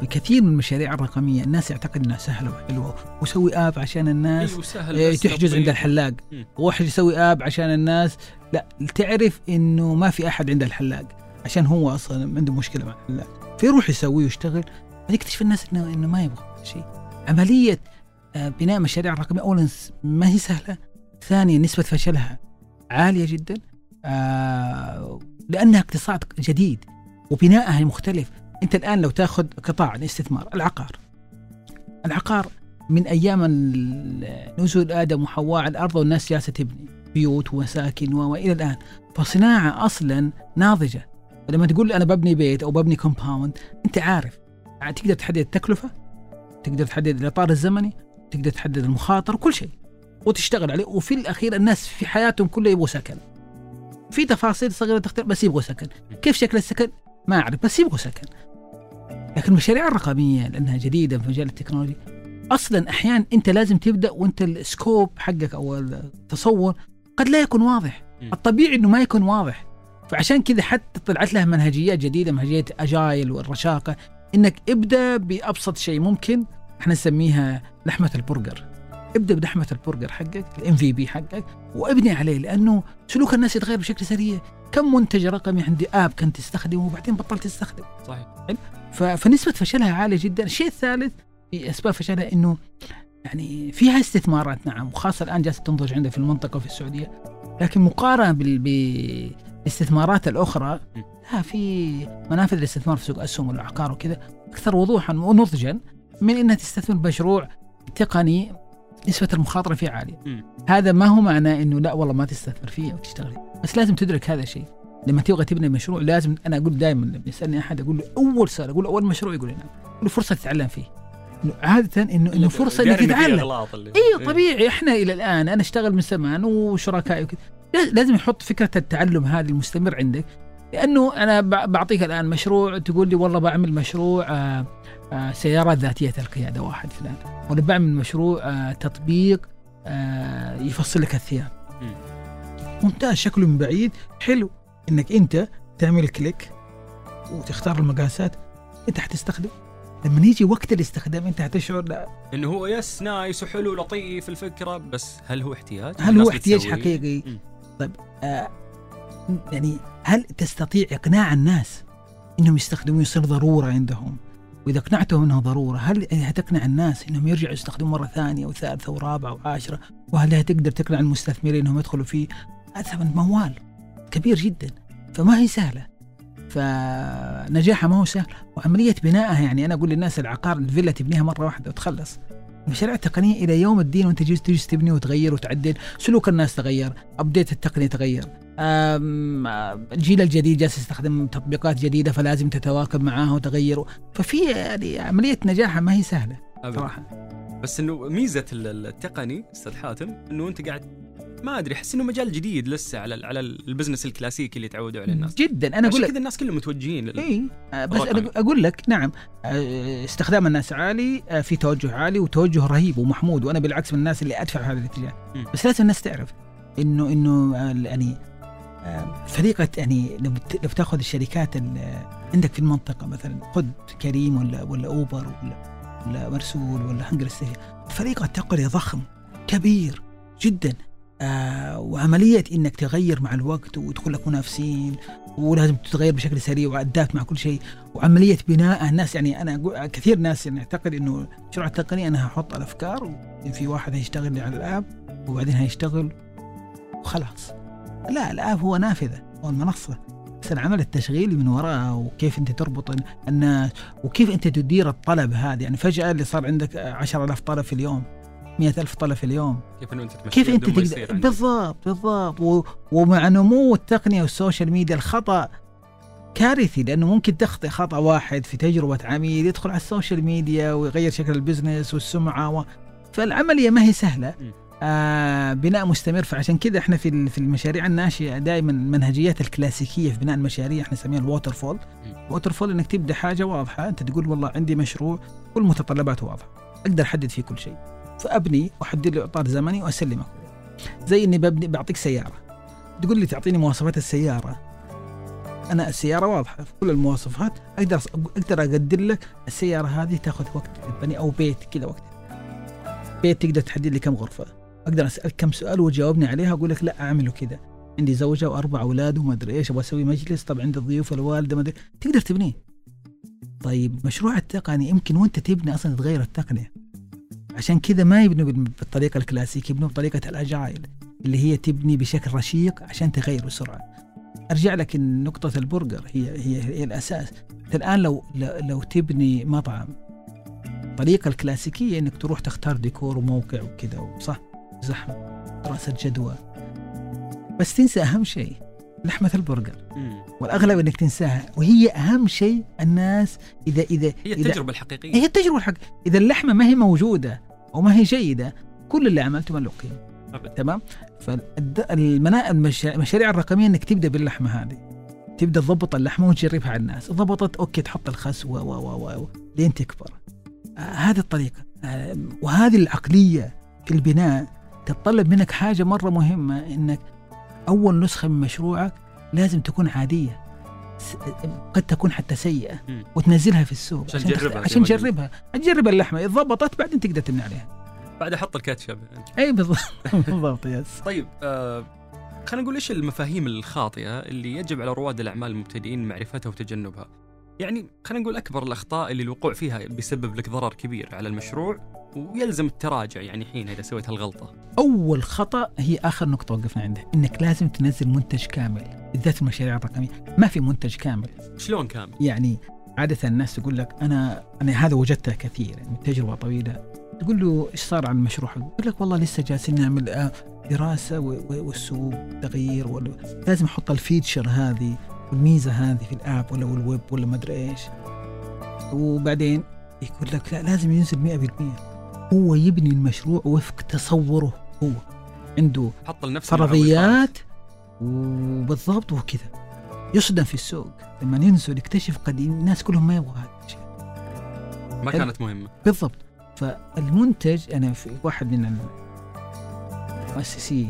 في كثير من المشاريع الرقمية. الناس يعتقد إنها سهلة وحلوة. وسوي app عشان الناس أيوة تحجز عند الحلاق. وواحد يسوي app عشان الناس. لا تعرف إنه ما في أحد عند الحلاق عشان هو أصلا عنده مشكلة مع الحلاق. فيروح يسوي ويشتغل يكتشف الناس إنه إنه ما يبغى شيء عملية آه، بناء مشاريع رقمية اولا ما هي سهلة. ثانيا نسبة فشلها عالية جدا آه لأنها اقتصاد جديد وبنائها مختلف. انت الآن لو تاخذ قطاع الاستثمار العقار. العقار من أيام نزول آدم وحواء على الأرض والناس جالسة تبني بيوت ومساكن وإلى الآن. فصناعة أصلا ناضجة. لما تقول أنا ببني بيت أو ببني compound أنت عارف. تقدر تحدد التكلفة تقدر تحدد الإطار الزمني تقدر تحدد المخاطر كل شيء. وتشتغل عليه. وفي الأخير الناس في حياتهم كلها يبغوا سكن. في تفاصيل صغيرة تختلف بس يبغوا سكن. كيف شكل السكن؟ ما أعرف بس يبغوا سكن. لكن المشاريع الرقمية لأنها جديدة في مجال التكنولوجيا أصلا أحيانا أنت لازم تبدأ وأنت ال scope حقك أو التصور قد لا يكون واضح. الطبيعي إنه ما يكون واضح. فعشان كذا حتى طلعت لها منهجيات جديدة منهجية agile والرشاقة إنك ابدأ بأبسط شيء ممكن. إحنا نسميها لحمة البرجر. ابدأ بلحمة البرجر حقك ال MVP حقك وابني عليه لأنه سلوك الناس يتغير بشكل سريع. كم منتج رقمي عندي app كنت تستخدمه وبعدين بطلت تستخدمه. صحيح. فنسبة فشلها عالية جدا. الشيء الثالث في أسباب فشلها إنه يعني فيها استثمارات نعم وخاصة الآن جالسة تنضج عندنا في المنطقة وفي السعودية. لكن مقارنة بال بالاستثمارات الأخرى. لا في منافذ الاستثمار في سوق الأسهم والعقار وكذا أكثر وضوحا ونضجا من إنها تستثمر بمشروع تقني نسبة المخاطرة فيه عالية. م. هذا ما هو معناه إنه لا والله ما تستثمر فيه أو تشتغل فيه. بس لازم تدرك هذا الشيء. لما تبغى تبني مشروع لازم أنا أقول دائما لما يسألني أحد أقول له أول سؤال أقول له أول مشروع يقول نعم. أقول له فرصة تتعلم فيه. عادة إنه إنه فرصة إنك تتعلم. أيوه طبيعي إحنا إلى الآن أنا أشتغل من زمان وشركائي وكذا لاز- لازم يحط فكرة التعلم هذه المستمر عندك لأنه أنا بعطيك الآن مشروع تقول لي والله بعمل مشروع آه، سيارات ذاتية القياده واحد فلان ولا بعمل مشروع آه، تطبيق آه، يفصل لك الثياب مم. ممتاز شكله من بعيد حلو إنك أنت تعمل click وتختار المقاسات أنت حتستخدم لما يجي وقت الاستخدام أنت حتشعر لا إنه هو yes nice وحلو لطيف الفكرة بس هل هو احتياج؟ هل هو احتياج بتسويه؟ حقيقي؟ مم. طيب آه يعني هل تستطيع إقناع الناس إنهم يستخدموه يصير ضرورة عندهم؟ وإذا اقنعتهم انه ضرورة هل هتقنع الناس إنهم يرجعوا يستخدموه مرة ثانية وثالثة ورابعة وعاشرة؟ وهل هتقدر تقنع المستثمرين إنهم يدخلوا فيه؟ هذا موال كبير جدا فما هي سهلة فنجاحها ما هو سهل وعملية بنائها يعني أنا أقول للناس العقار الفيلا تبنيها مرة واحدة وتخلص المشاريع التقنية إلى يوم الدين وأنت تجلس تجلس تبني وتغير وتعدل سلوك الناس تغير ابديت التقنية تغير الجيل الجديد جالس يستخدم تطبيقات جديدة فلازم تتواكب معاها وتغير ففي يعني عملية نجاحها ما هي سهلة أبداً. صراحة بس إنه ميزة ال- التقني أستاذ حاتم إنه أنت قاعد ما أدري أحس إنه مجال جديد لسه على على البزنس الكلاسيكي اللي تعودوا عليه الناس جدا أنا أقول لك كذا الناس كلهم متوجهين لل... إي آه، بس. أنا أقول لك نعم آه، استخدام الناس عالي آه، في توجه عالي وتوجه رهيب ومحمود وأنا بالعكس من الناس اللي أدفع في هذا الاتجاه. بس لازم الناس تعرف انه إنه يعني فريقة يعني لو بت- لو بتاخذ الشركات ال- عندك في المنطقة مثلا خذ كريم ولا ولا أوبر ولا ولا مرسول ولا هنجر فريق التقني ضخم كبير جدا. آه وعملية إنك تغير مع الوقت ويدخل لك منافسين ولازم تتغير بشكل سريع وادات مع كل شيء. وعملية بناء الناس يعني أنا كثير ناس يعني يعتقد إنه المشروع التقني أنا هحط الأفكار في واحد هيشتغل على الآب وبعدين هيشتغل وخلاص. لا ال app هو نافذة. هو المنصة. بس العمل التشغيلي من وراها وكيف أنت تربط الناس وكيف أنت تدير الطلب هذا. يعني فجأة اللي صار عندك 10000 طلب في اليوم 100000 طلب في اليوم. كيف أنت تمشي كيف أنت تقدر. بالضبط بالضبط. و... ومع نمو التقنية وال social media الخطأ كارثي لأنه ممكن تخطئ خطأ واحد في تجربة عميل يدخل على ال social media ويغير شكل ال business والسمعة و... فالعملية ما هي سهلة. م. آه بناء مستمر. فعشان كذا إحنا في في المشاريع الناشئة دائما المنهجيات الكلاسيكية في بناء المشاريع إحنا نسميها ال waterfall waterfall إنك تبدأ حاجة واضحة. أنت تقول والله عندي مشروع والمتطلبات واضحة. أقدر أحدد فيه كل شيء. فأبني وأحدد له إطار زمني وأسلمه. زي إني ببني بعطيك سيارة. تقول لي تعطيني مواصفات السيارة. أنا السيارة واضحة. في كل المواصفات أقدر أقدر أقدر لك السيارة هذه تاخذ وقت البني أو بيت كذا وقت. بيت تقدر تحدد لي كم غرفة. أقدر اسالك كم سؤال وتجاوبني عليها أقول لك لا اعمله كذا. عندي زوجة وأربع أولاد وما أدري إيش أبغى أسوي مجلس طب عندي ضيوف الوالده ما أدري. تقدر تبنيه. طيب مشروع التقني يمكن وأنت تبني أصلا تغير التقنية. عشان كذا ما يبنوا بال- بالطريقة الكلاسيكيه يبنوا بطريقة الأجايل اللي هي تبني بشكل رشيق عشان تغير بسرعة. أرجع لك نقطة البرجر هي هي, هي الأساس. الآن لو لو تبني مطعم الطريقة الكلاسيكية إنك تروح تختار ديكور وموقع وكذا صح؟ زحمة دراسه جدوى بس تنسى أهم شيء لحمة البرجر. والأغلب إنك تنساها وهي أهم شيء الناس إذا إذا هي التجربة الحقيقية. هي التجربة الحق إذا اللحمة ما هي موجودة أو ما هي جيدة كل اللي عملته ما له قيمه. تمام؟ فالمشاريع الرقمية إنك تبدأ باللحمة هذه. تبدأ تضبط اللحمة وتجربها على الناس. ضبطت أوكي تحط الخس و و و و لين تكبر. آه هذه الطريقة. آه وهذه العقلية في البناء تتطلب منك حاجة مرة مهمة إنك أول نسخة من مشروعك لازم تكون عادية س- قد تكون حتى سيئة مم. وتنزلها في السوق عشان تجربها عشان. تجربها. تجرب اللحمة إذا ضبطت بعدين تقدر تبني عليها. بعد أحط الكاتشب. اي بالضبط. (laughs) بالضبط يس طيب آه خلينا نقول إيش المفاهيم الخاطئة اللي يجب على رواد الأعمال المبتدئين معرفتها وتجنبها؟ يعني خلينا نقول أكبر الأخطاء اللي الوقوع فيها بيسبب لك ضرر كبير على المشروع ويلزم التراجع يعني حين إذا سويت هالغلطة. أول خطأ هي آخر نقطة وقفنا عندها إنك لازم تنزل منتج كامل بالذات المشاريع الرقميه ما في منتج كامل. شلون كامل؟ يعني عادة الناس تقول لك أنا أنا هذا وجدته كثير يعني من تجربة طويلة. تقول له إيش صار على المشروع؟ يقول لك والله لسه جالسين نعمل آه، دراسة والسوق تغيير لازم أحط ال feature هذه والميزه هذه في ال app ولا الويب ولا ما أدري إيش. وبعدين يقول لك لا لازم ينزل 100% هو يبني المشروع وفق تصوره هو. عنده حط لنفسه فرضيات وبالضبط وكذا. يصدم في السوق. لما ينزل يكتشف قد الناس كلهم ما يبغوا هذا الشيء. ما كانت مهمة. بالضبط. فالمنتج أنا في واحد من مؤسسي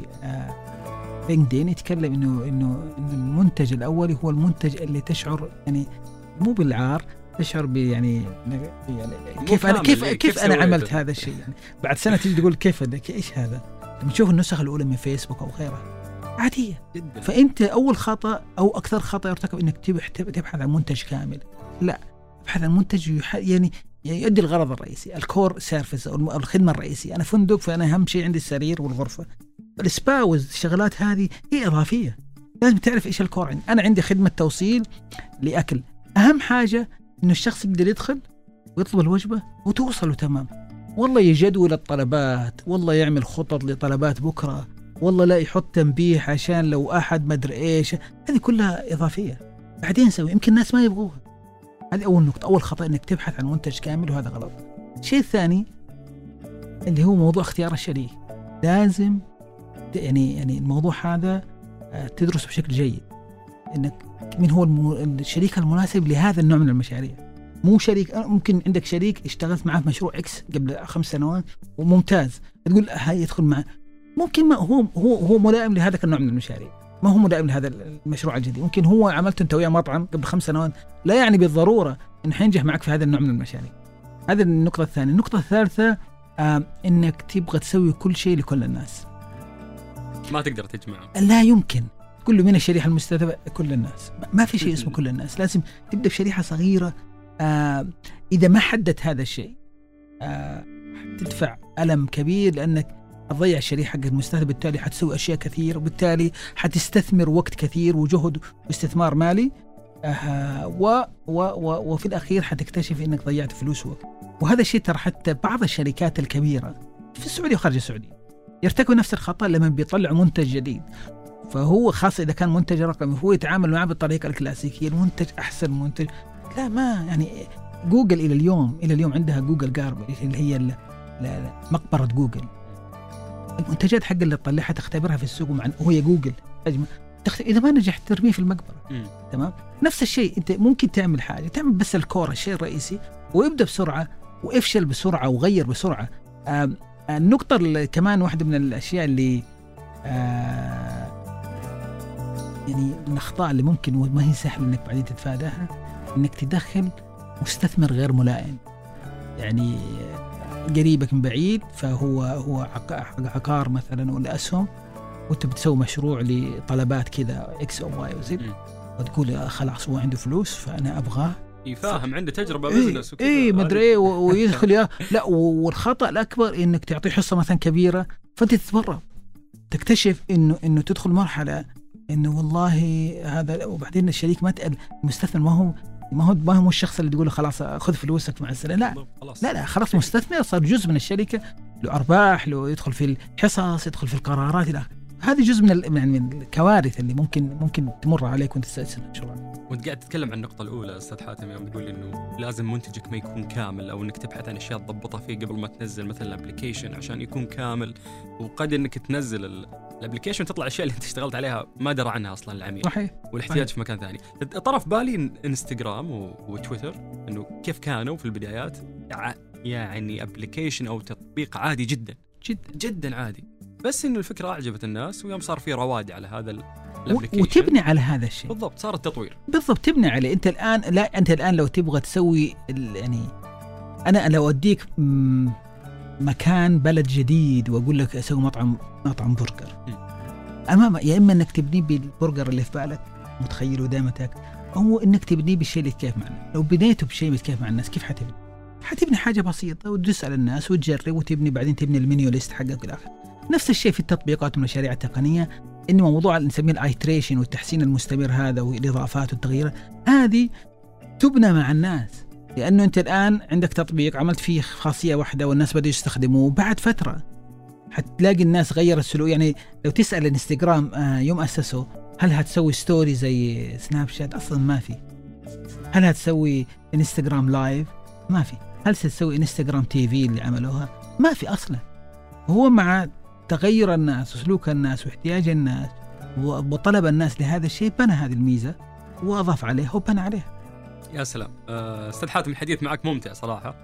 لينكدين يتكلم انه إنه إنه المنتج الأولي هو المنتج اللي تشعر يعني مو بالعار تشعر ب يعني يعني كيف أنا كيف كيف, كيف أنا عملت هذا الشيء يعني؟ بعد سنة تيجي تقول كيف إيش هذا؟ لما تشوف النسخ الأولى من فيسبوك أو غيرها عادية. جدا. فأنت أول خطأ أو أكثر خطأ يرتكب إنك تبحث عن منتج كامل. لا ابحث عن منتج يعني يؤدي الغرض الرئيسي ال core service أو الخدمة الرئيسية. أنا فندق فأنا أهم شيء عندي السرير والغرفة. السبا والشغلات هذه هي إضافية. لازم تعرف إيش ال core عندي. أنا عندي خدمة توصيل لأكل. أهم حاجة انه الشخص يقدر يدخل ويطلب الوجبة وتوصله تمام. والله يجدول الطلبات والله يعمل خطط لطلبات بكرة والله لا يحط تنبيه عشان لو أحد ما أدري إيش. هذه كلها إضافية. بعدين نسوي يمكن الناس ما يبغوها. هذه أول نقطة أول خطأ إنك تبحث عن منتج كامل وهذا غلط. الشيء الثاني اللي هو موضوع اختيار الشريك. لازم يعني يعني الموضوع هذا آه، تدرس بشكل جيد. إنك من هو الشريك المناسب لهذا النوع من المشاريع. مو شريك آه، ممكن عندك شريك اشتغلت معاه في مشروع إكس قبل خمس سنوات وممتاز. تقول هاي يدخل معه. ممكن ما هو هو هو ملائم لهذا النوع من المشاريع. ما هو ملائم لهذا المشروع الجديد. ممكن هو عملت أنت وياه مطعم قبل خمس سنوات. لا يعني بالضرورة انه حينجح معك في هذا النوع من المشاريع. هذه النقطة الثانية. النقطة الثالثة آه إنك تبغى تسوي كل شيء لكل الناس. ما تقدر تجمع لا يمكن. كل من الشريحة المستهدفة كل الناس. ما في شيء اسمه كل الناس. لازم تبدأ بشريحة صغيرة. آه إذا ما حددت هذا الشيء آه تدفع ألم كبير لأنك تضيع الشريحة حق المستهدف بالتالي حتسوي أشياء كثير وبالتالي حتستثمر وقت كثير وجهد واستثمار مالي. آه و و و وفي الأخير حتكتشف إنك ضيعت فلوس ووقت وهذا الشيء ترى حتى بعض الشركات الكبيرة في السعودية وخارج السعودية يرتكبوا نفس الخطأ لما بيطلعوا منتج جديد. فهو خاصة إذا كان منتج رقمي هو يتعامل معه بالطريقة الكلاسيكية المنتج أحسن منتج. لا ما يعني جوجل إلى اليوم إلى اليوم عندها Google graveyard اللي هي مقبرة جوجل المنتجات حق اللي تطلعها تختبرها في السوق مع وهي جوجل. إذا ما نجحت ترميه في المقبرة. م. تمام؟ نفس الشيء أنت ممكن تعمل حاجة تعمل بس ال core الشيء الرئيسي ويبدأ بسرعة وافشل بسرعة وغير بسرعة. النقطة اللي كمان واحدة من الأشياء اللي آه يعني من الأخطاء اللي ممكن وما هي سهل إنك بعدين تتفاداها إنك تدخل مستثمر غير ملائم. يعني قريبك من بعيد فهو هو عقار مثلا ولا أسهم وأنت بتسوي مشروع لطلبات كذا إكس أو واي وزد وتقول خلاص هو عنده فلوس فأنا أبغاه. إي فاهم عنده تجربة business وكذا. إي مدري إيه ويدخل يا لا والخطأ الأكبر إنك تعطيه حصة مثلا كبيرة فأنت تتبرع تكتشف إنه إنه تدخل مرحلة انه والله هذا وبعدين الشريك ما تقل المستثمر ما هو ما هو ما هو الشخص اللي تقول له خلاص خذ فلوسك مع السلامة. لا لا لا خلاص مستثمر صار جزء من الشركة له أرباح له يدخل في الحصص يدخل في القرارات إلى هذه جزء من يعني من الكوارث اللي ممكن ممكن تمر عليك وانت المشروع. وانت قاعد تتكلم عن النقطة الأولى أستاذ حاتم يوم تقول إنه لازم منتجك ما يكون كامل أو إنك تبحث عن أشياء تضبطها فيه قبل ما تنزل مثلا الأبلكيشن عشان يكون كامل. وقد إنك تنزل ال application تطلع الأشياء اللي أنت اشتغلت عليها ما درى عنها أصلا العميل. صحيح والاحتياج صحيح. في مكان ثاني. طرا في بالي إنستغرام وتويتر إنه كيف كانوا في البدايات يعني application أو تطبيق عادي جدا. جدا. جدا عادي. بس إنه الفكرة أعجبت الناس ويوم صار في رواد على هذا وتبني على هذا الشيء. بالضبط صار التطوير. بالضبط تبني عليه. أنت الآن لا أنت الآن لو تبغى تسوي يعني أنا لو أوديك مكان بلد جديد وأقول لك أسوي مطعم مطعم برجر. أمام يا إما إنك تبنيه بالبرجر اللي في بالك متخيله دائما تاكل أو إنك تبنيه بالشيء اللي يتكيف مع الناس لو بنيته بشيء يتكيف مع الناس كيف حتبني؟ حتبني حاجة بسيطة وتسال الناس وتجرب وتبني بعدين تبني المنيو ليست حقك والى اخره نفس الشيء في التطبيقات والمشاريع التقنية انه موضوع اللي نسميه ال iteration والتحسين المستمر هذا والإضافات والتغييرات هذه تبنى مع الناس. لأنه أنت الآن عندك تطبيق عملت فيه خاصية واحدة والناس بدأوا يستخدموه بعد فترة. حتلاقي الناس غيرت السلوك يعني لو تسأل الانستغرام آه، يوم اسسوا هل هتسوي story زي سناب شات أصلا ما في. هل هتسوي انستغرام live ما في. هل ستسوي انستغرام TV اللي عملوها؟ ما في أصلا. هو مع تغير الناس وسلوك الناس واحتياج الناس وطلب الناس لهذا الشيء بنى هذه الميزة وأضاف عليها وبنى عليها. يا سلام. آه، أستاذ حاتم الحديث معك ممتع صراحة.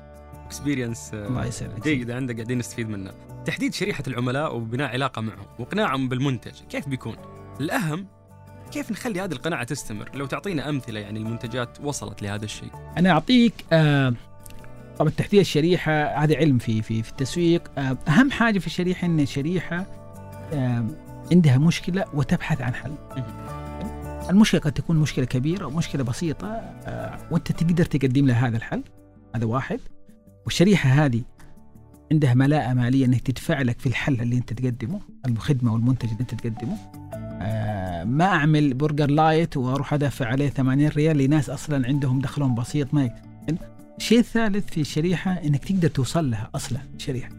اكسبيرينس يسلمك. جيدة عندك قاعدين نستفيد منها تحديد شريحة العملاء وبناء علاقة معهم وإقناعهم بالمنتج كيف بيكون؟ الأهم كيف نخلي هذه القناعة تستمر؟ لو تعطينا أمثلة يعني المنتجات وصلت لهذا الشيء. أنا أعطيك آه طبعا تحديد الشريحة هذا علم في في في التسويق. آه أهم حاجة في الشريحة إن الشريحة آه عندها مشكلة وتبحث عن حل. المشكلة قد تكون مشكلة كبيرة ومشكلة بسيطة آه وأنت تقدر تقدم لها هذا الحل. هذا واحد. والشريحة هذه عندها ملاءة مالية انك تدفع لك في الحل اللي أنت تقدمه الخدمه والمنتج اللي أنت تقدمه. ما أعمل برجر light وأروح أدفع عليه 80 ريال لناس أصلا عندهم دخلهم بسيط ما الشيء الثالث في الشريحه إنك تقدر توصل لها أصلا شريحة.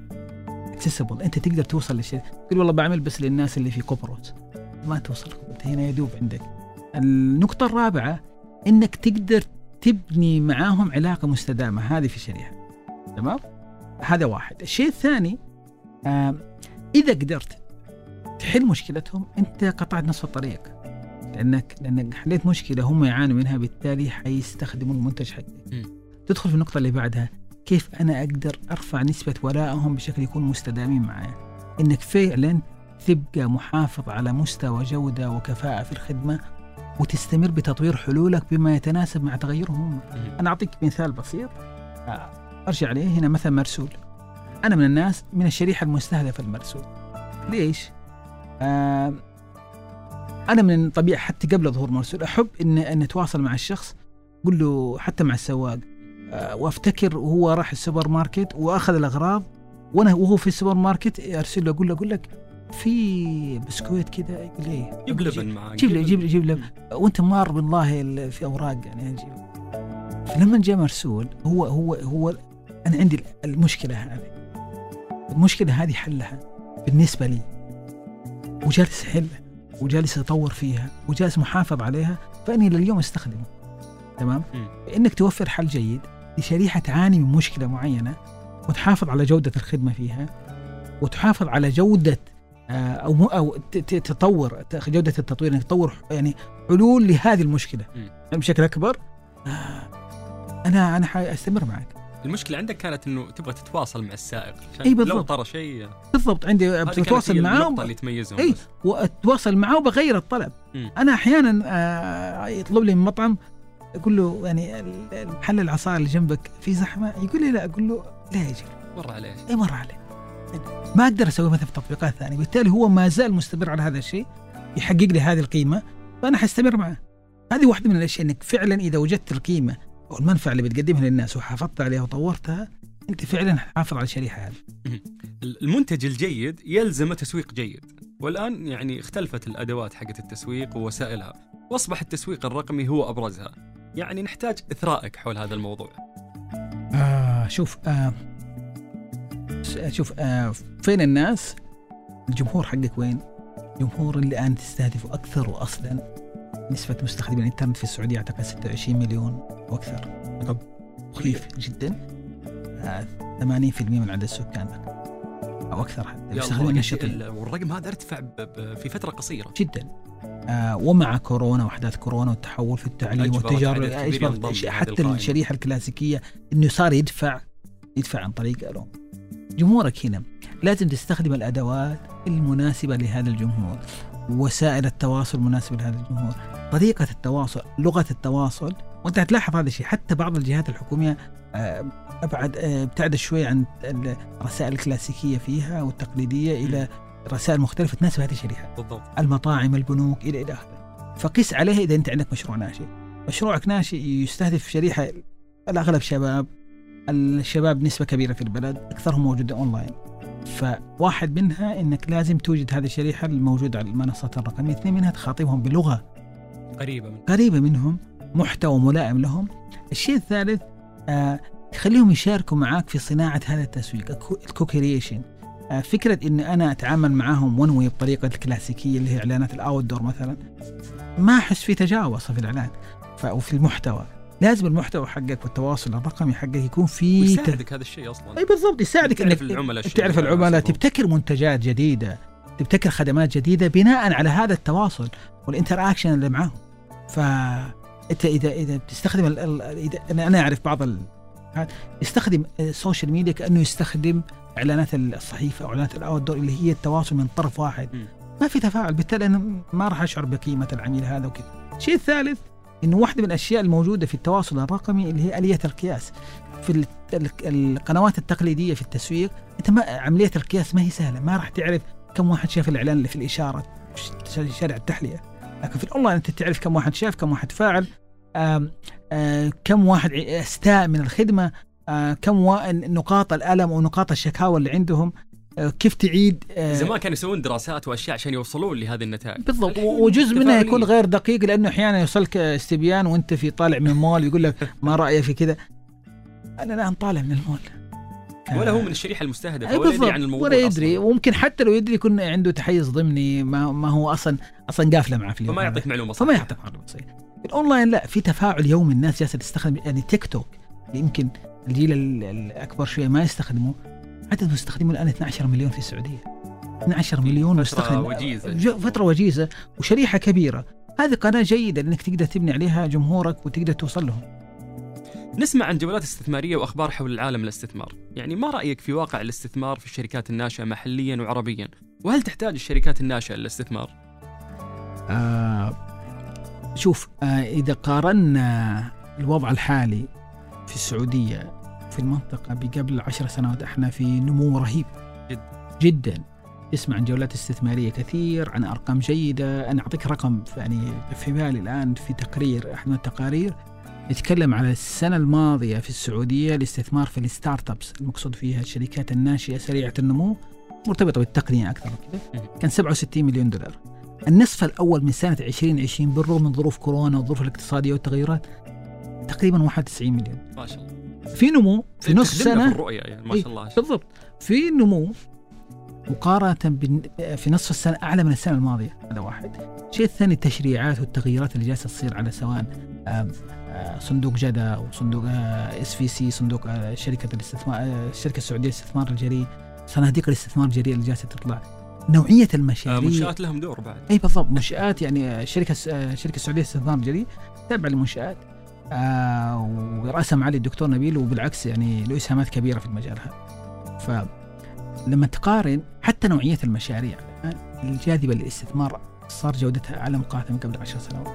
اكسسبل أنت تقدر توصل للشريحه تقول والله بعمل بس للناس اللي في قبرص ما توصل. أنت هنا يدوب عندك. النقطة الرابعة إنك تقدر تبني معاهم علاقة مستدامة. هذه في الشريحه تمام؟ هذا واحد. الشيء الثاني آه إذا قدرت تحل مشكلتهم أنت قطعت نصف الطريق. لأنك لأنك حليت مشكلة هم يعانوا منها بالتالي حيستخدموا المنتج حقك. تدخل في النقطة اللي بعدها كيف أنا أقدر أرفع نسبة ولائهم بشكل يكون مستدامين معايا؟ إنك فعلا تبقى محافظ على مستوى جودة وكفاءة في الخدمة وتستمر بتطوير حلولك بما يتناسب مع تغيرهم هم. أنا أعطيك مثال بسيط. آه، أرجع عليه هنا مثلا مرسول. أنا من الناس من الشريحة المستهدفة المرسول ليش؟ آه أنا من طبيعة حتى قبل ظهور مرسول أحب ان أن أتواصل مع الشخص أقول له حتى مع السواق وافتكر وهو راح السوبر ماركت واخذ الاغراض وأنا وهو في السوبر ماركت ارسل له أقول له أقول لك في بسكويت كذا يقول لي إيه؟ جيب لبن معك جيب لي جيب لي جيب لي. وانت مار بالله ال- في اوراق يعني نجيب فلما جاء مرسول هو هو هو أنا عندي المشكلة هذه. المشكلة هذه حلها بالنسبة لي. وجالس احلها وجالس أطور فيها وجالس محافظ عليها فأني لليوم أستخدمه. تمام. إنك توفر حل جيد. لشريحة تعاني من مشكلة معينة وتحافظ على جودة الخدمة فيها وتحافظ على جودة آه، ت- ت- تطور جودة التطوير انك تطور يعني حلول لهذه المشكلة مم. بشكل أكبر آه، أنا أنا حاستمر معك المشكلة عندك كانت إنه تبغى تتواصل مع السائق عشان إي لو بالضبط. طرى شيء بالضبط عندي بتواصل معاه النقطة اللي تميزهم إي. وأتواصل معاه وبغير الطلب مم. أنا أحيانا آه، يطلب لي من مطعم أقول له يعني المحل العصائر اللي جنبك في زحمة يقول لي لا أقول له لا يجي مر عليه اي مره عليه ما أقدر أسوي مثلا في تطبيقات ثانية بالتالي هو ما زال مستمر على هذا الشيء يحقق لي هذه القيمة فأنا حستمر معه. هذه واحدة من الأشياء إنك فعلا إذا وجدت القيمة أو المنفعة اللي بتقدمها للناس وحافظت عليها وطورتها أنت فعلا حافظ على الشريحه هذه. المنتج الجيد يلزم تسويق جيد والآن يعني اختلفت الأدوات حقت التسويق ووسائلها. وأصبح التسويق الرقمي هو أبرزها. يعني نحتاج إثرائك حول هذا الموضوع. آه شوف آه شوف آه فين الناس؟ الجمهور حقك وين؟ الجمهور اللي الآن تستهدفه أكثر وأصلا. نسبة مستخدمين الإنترنت في السعودية أعتقد 26 مليون وأكثر. رقم مخيف جدا. آه 80% من عدد السكان أو أكثر حتى. يستخدمون ال- والرقم هذا ارتفع في فترة قصيرة. جدا. ومع كورونا وأحداث كورونا والتحول في التعليم والتجارة لهذه حتى. الشريحه الكلاسيكية إنه صار يدفع يدفع عن طريق ألو جمهورك هنا لازم تستخدم الأدوات المناسبة لهذا الجمهور وسائل التواصل المناسبه لهذا الجمهور. طريقة التواصل لغة التواصل وأنت هتلاحظ هذا الشيء. حتى بعض الجهات الحكومية آه، أبعد آه، ابتعدت شوي عن الرسائل الكلاسيكية فيها والتقليدية إلى رسائل مختلفة تناسب هذه الشريحة. بالضبط. المطاعم البنوك إلى إلى آخره. فقس عليها إذا أنت عندك مشروع ناشئ. مشروعك ناشئ يستهدف شريحة الأغلب شباب. الشباب نسبة كبيرة في البلد أكثرهم موجودة اونلاين فواحد منها إنك لازم توجد هذه الشريحة الموجودة على المنصات الرقمية. اثنين منها تخاطبهم بلغة. قريبة من قريبة منهم محتوى ملائم لهم. الشيء الثالث آه تخليهم يشاركوا معاك في صناعة هذا التسويق ال co-creation فكرة ان أنا أتعامل معاهم one way بطريقه الكلاسيكية اللي هي إعلانات ال outdoor مثلا ما أحس في تجاوز في الإعلان وفي المحتوى. لازم المحتوى حقك والتواصل الرقمي حقك يكون في ت- ويساعدك هذا الشيء أصلا. أي بالضبط يساعدك تعرف إنك العملاء تعرف العملاء. تبتكر منتجات جديدة تبتكر خدمات جديدة بناء على هذا التواصل وال interaction اللي معاهم ف أنت إذا إذا بتستخدم ال- ال- إذا أنا أعرف بعض ال... ال social media كأنه يستخدم إعلانات الصحيفة أو إعلانات ال outdoor اللي هي التواصل من طرف واحد. ما في تفاعل بالتالي أنا ما راح أشعر بقيمة العميل هذا وكذا. الشيء الثالث انه واحدة من الأشياء الموجودة في التواصل الرقمي اللي هي آلية القياس. في ال- ال- القنوات التقليدية في التسويق أنت ما عملية القياس ما هي سهلة. ما راح تعرف كم واحد شاف الإعلان اللي في الإشارة في شارع التحلية. لكن في الأونلاين أنت تعرف كم واحد شاف كم واحد فاعل آم آم كم واحد استاء من الخدمة. كم وا- نقاط الألم ونقاط الشكاوى اللي عندهم. آم كيف تعيد زمان كانوا يسوون دراسات وأشياء عشان يوصلون لهذه النتائج. بالضبط. وجزء منها. يكون غير دقيق لأنه أحيانا يوصلك استبيان وأنت في طالع من مول يقول لك ما رأيك في كذا؟ أنا الآن طالع من المول. ولا هو من الشريحة المستهدفة اي ولا يدري عن الموضوع ولا يدري. أصلاً. وممكن حتى لو يدري يكون عنده تحيز ضمني ما, ما هو أصلا أصلا قافلة معه في اليوم. فما. يعطيك معلومة فما صحيحة. يعطيك معلومة صحيحة. الأونلاين لا في تفاعل يومي الناس جالسة تستخدم يعني تيك توك. يمكن الجيل ال- الأكبر شوية ما يستخدمه عدد مستخدمه الآن 12 مليون في السعودية. 12 مليون مستخدم وجيزة. ج- فترة وجيزة وشريحة كبيرة. هذه قناة جيدة لأنك تقدر تبني عليها جمهورك وتقدر توصل لهم. نسمع عن جولات استثمارية وأخبار حول العالم الاستثمار يعني ما رأيك في واقع الاستثمار في الشركات الناشئة محليا وعربيا؟ وهل تحتاج الشركات الناشئة للاستثمار؟ آه شوف آه إذا قارنا الوضع الحالي في السعودية في المنطقة بقبل عشر سنوات إحنا في نمو رهيب. جد. جدا. تسمع عن جولات استثمارية كثير عن أرقام جيدة. أنا أعطيك رقم يعني في بالي الآن في تقرير أحد من التقارير. يتكلم على السنة الماضية في السعودية الاستثمار في الستارت ابس المقصود فيها الشركات الناشئة سريعة النمو مرتبطة بالتقنية أكثر وكذا كان 67 مليون دولار. النصف الأول من سنة 2020 بالرغم من ظروف كورونا والظروف الاقتصادية والتغيرات. تقريبا 91 مليون. ما شاء الله. في نمو في نص سنة في الرؤيه يعني ما إيه، شاء الله. بالضبط. في نمو مقارنة في نصف السنة أعلى من السنة الماضية. هذا واحد. الشيء الثاني التشريعات والتغييرات اللي جالسة تصير على سواء آه، صندوق جدة وصندوق SVC صندوق آه، شركة الاستثمار آه، الشركة السعودية للاستثمار الجريء صناديق الاستثمار الجريء اللي جالسة تطلع. نوعية آه، المشاريع منشآت لهم دور بعد. اي بالضبط. منشآت يعني شركة شركة السعودية للاستثمار الجريء تابعة للمنشآت. آه ورأسها معالي الدكتور نبيل وبالعكس يعني له إسهامات كبيرة في المجال هذا. فلما تقارن حتى نوعية المشاريع الان الجاذبة للاستثمار صار جودتها أعلى مقارنه من قبل عشر سنوات.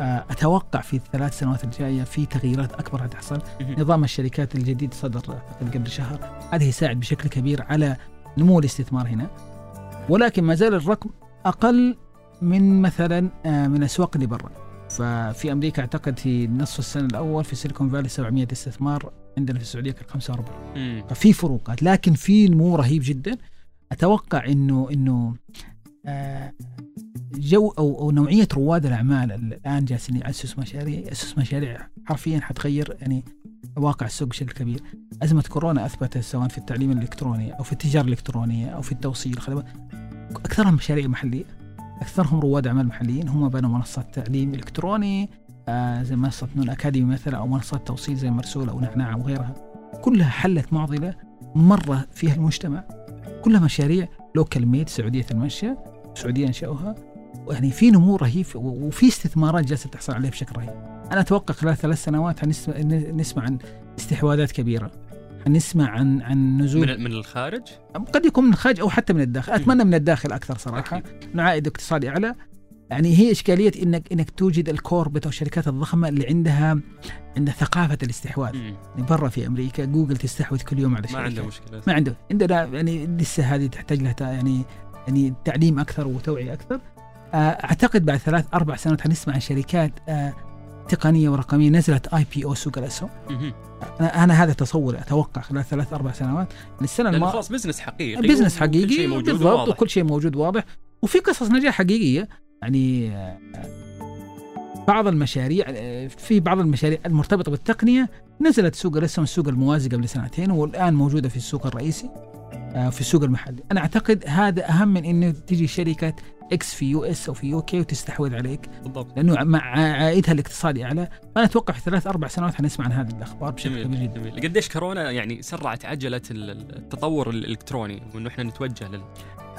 آه أتوقع في الثلاث سنوات الجاية في تغييرات أكبر حتحصل مهم. نظام الشركات الجديد صدر قبل شهر. هذا يساعد بشكل كبير على نمو الاستثمار هنا. ولكن ما زال الرقم أقل من مثلا آه، من الاسواق اللي برا. ففي أمريكا أعتقد في نصف السنة الأول في سيليكون فالي 700 استثمار عندنا في السعودية كان 45 مم. ففي فروقات لكن في نمو رهيب جدا أتوقع إنه إنه آه، جو أو أو نوعية رواد الأعمال الآن جالسين ياسسوا مشاريع ياسسوا مشاريع حرفيا حتغير يعني واقع السوق بشكل كبير. أزمة كورونا أثبتت سواء في التعليم الإلكتروني أو في التجارة الإلكترونية أو في التوصيل اكثرهم مشاريع محلية أكثرهم رواد أعمال محليين هم بنوا منصات تعليم إلكتروني آه زي منصة نون أكاديمي مثلا أو منصات توصيل زي مرسول أو نعناع وغيرها كلها حلت معضلة مرة فيها المجتمع كلها مشاريع لوكال ميد سعودية المنشا سعودية أنشأوها. يعني في نمو رهيب وفي استثمارات جالسة تحصل عليها بشكل رهيب. أنا أتوقع خلال ثلاث سنوات نسمع عن استحواذات كبيرة. حنسمع عن عن نزول من من الخارج؟ قد يكون من الخارج أو حتى من الداخل. أتمنى من الداخل أكثر صراحة. انه عائد اقتصادي أعلى. يعني هي إشكالية انك إنك توجد الكوربت أو الشركات الضخمة اللي عندها عندها ثقافة الاستحواذ. يعني برا في أمريكا جوجل تستحوذ كل يوم على ما شركة. عنده مشكلة. ما عنده. عندنا يعني لسه هذه تحتاج لها يعني يعني تعليم أكثر وتوعية أكثر. آه، أعتقد بعد ثلاث أربع سنوات حنسمع عن شركات آه، تقنية ورقمية نزلت اي بي أو سوق الاسهم. أنا هذا تصوري أتوقع خلال ثلاث أربع سنوات. السنة الماضيه خلاص business حقيقي. business وكل شيء حقيقي موجود بالضبط. وكل شيء موجود واضح. وفي قصص نجاح حقيقية يعني آه، بعض المشاريع آه، في بعض المشاريع المرتبطة بالتقنية نزلت سوق الاسهم السوق الموازي قبل سنتين والآن موجودة في السوق الرئيسي آه، في السوق المحلي. أنا أعتقد هذا أهم من إنه تجي شركة X في US أو في UK وتستحوذ عليك. بالضبط. لأنه مع عائدها الاقتصادي أعلى. أنا أتوقع في ثلاث أربع سنوات حنسمع عن هذه الأخبار بشكل كبير جدا. جميل. قديش كورونا يعني سرعت عجلة ال- التطور الإلكتروني وإنه إحنا نتوجه لل-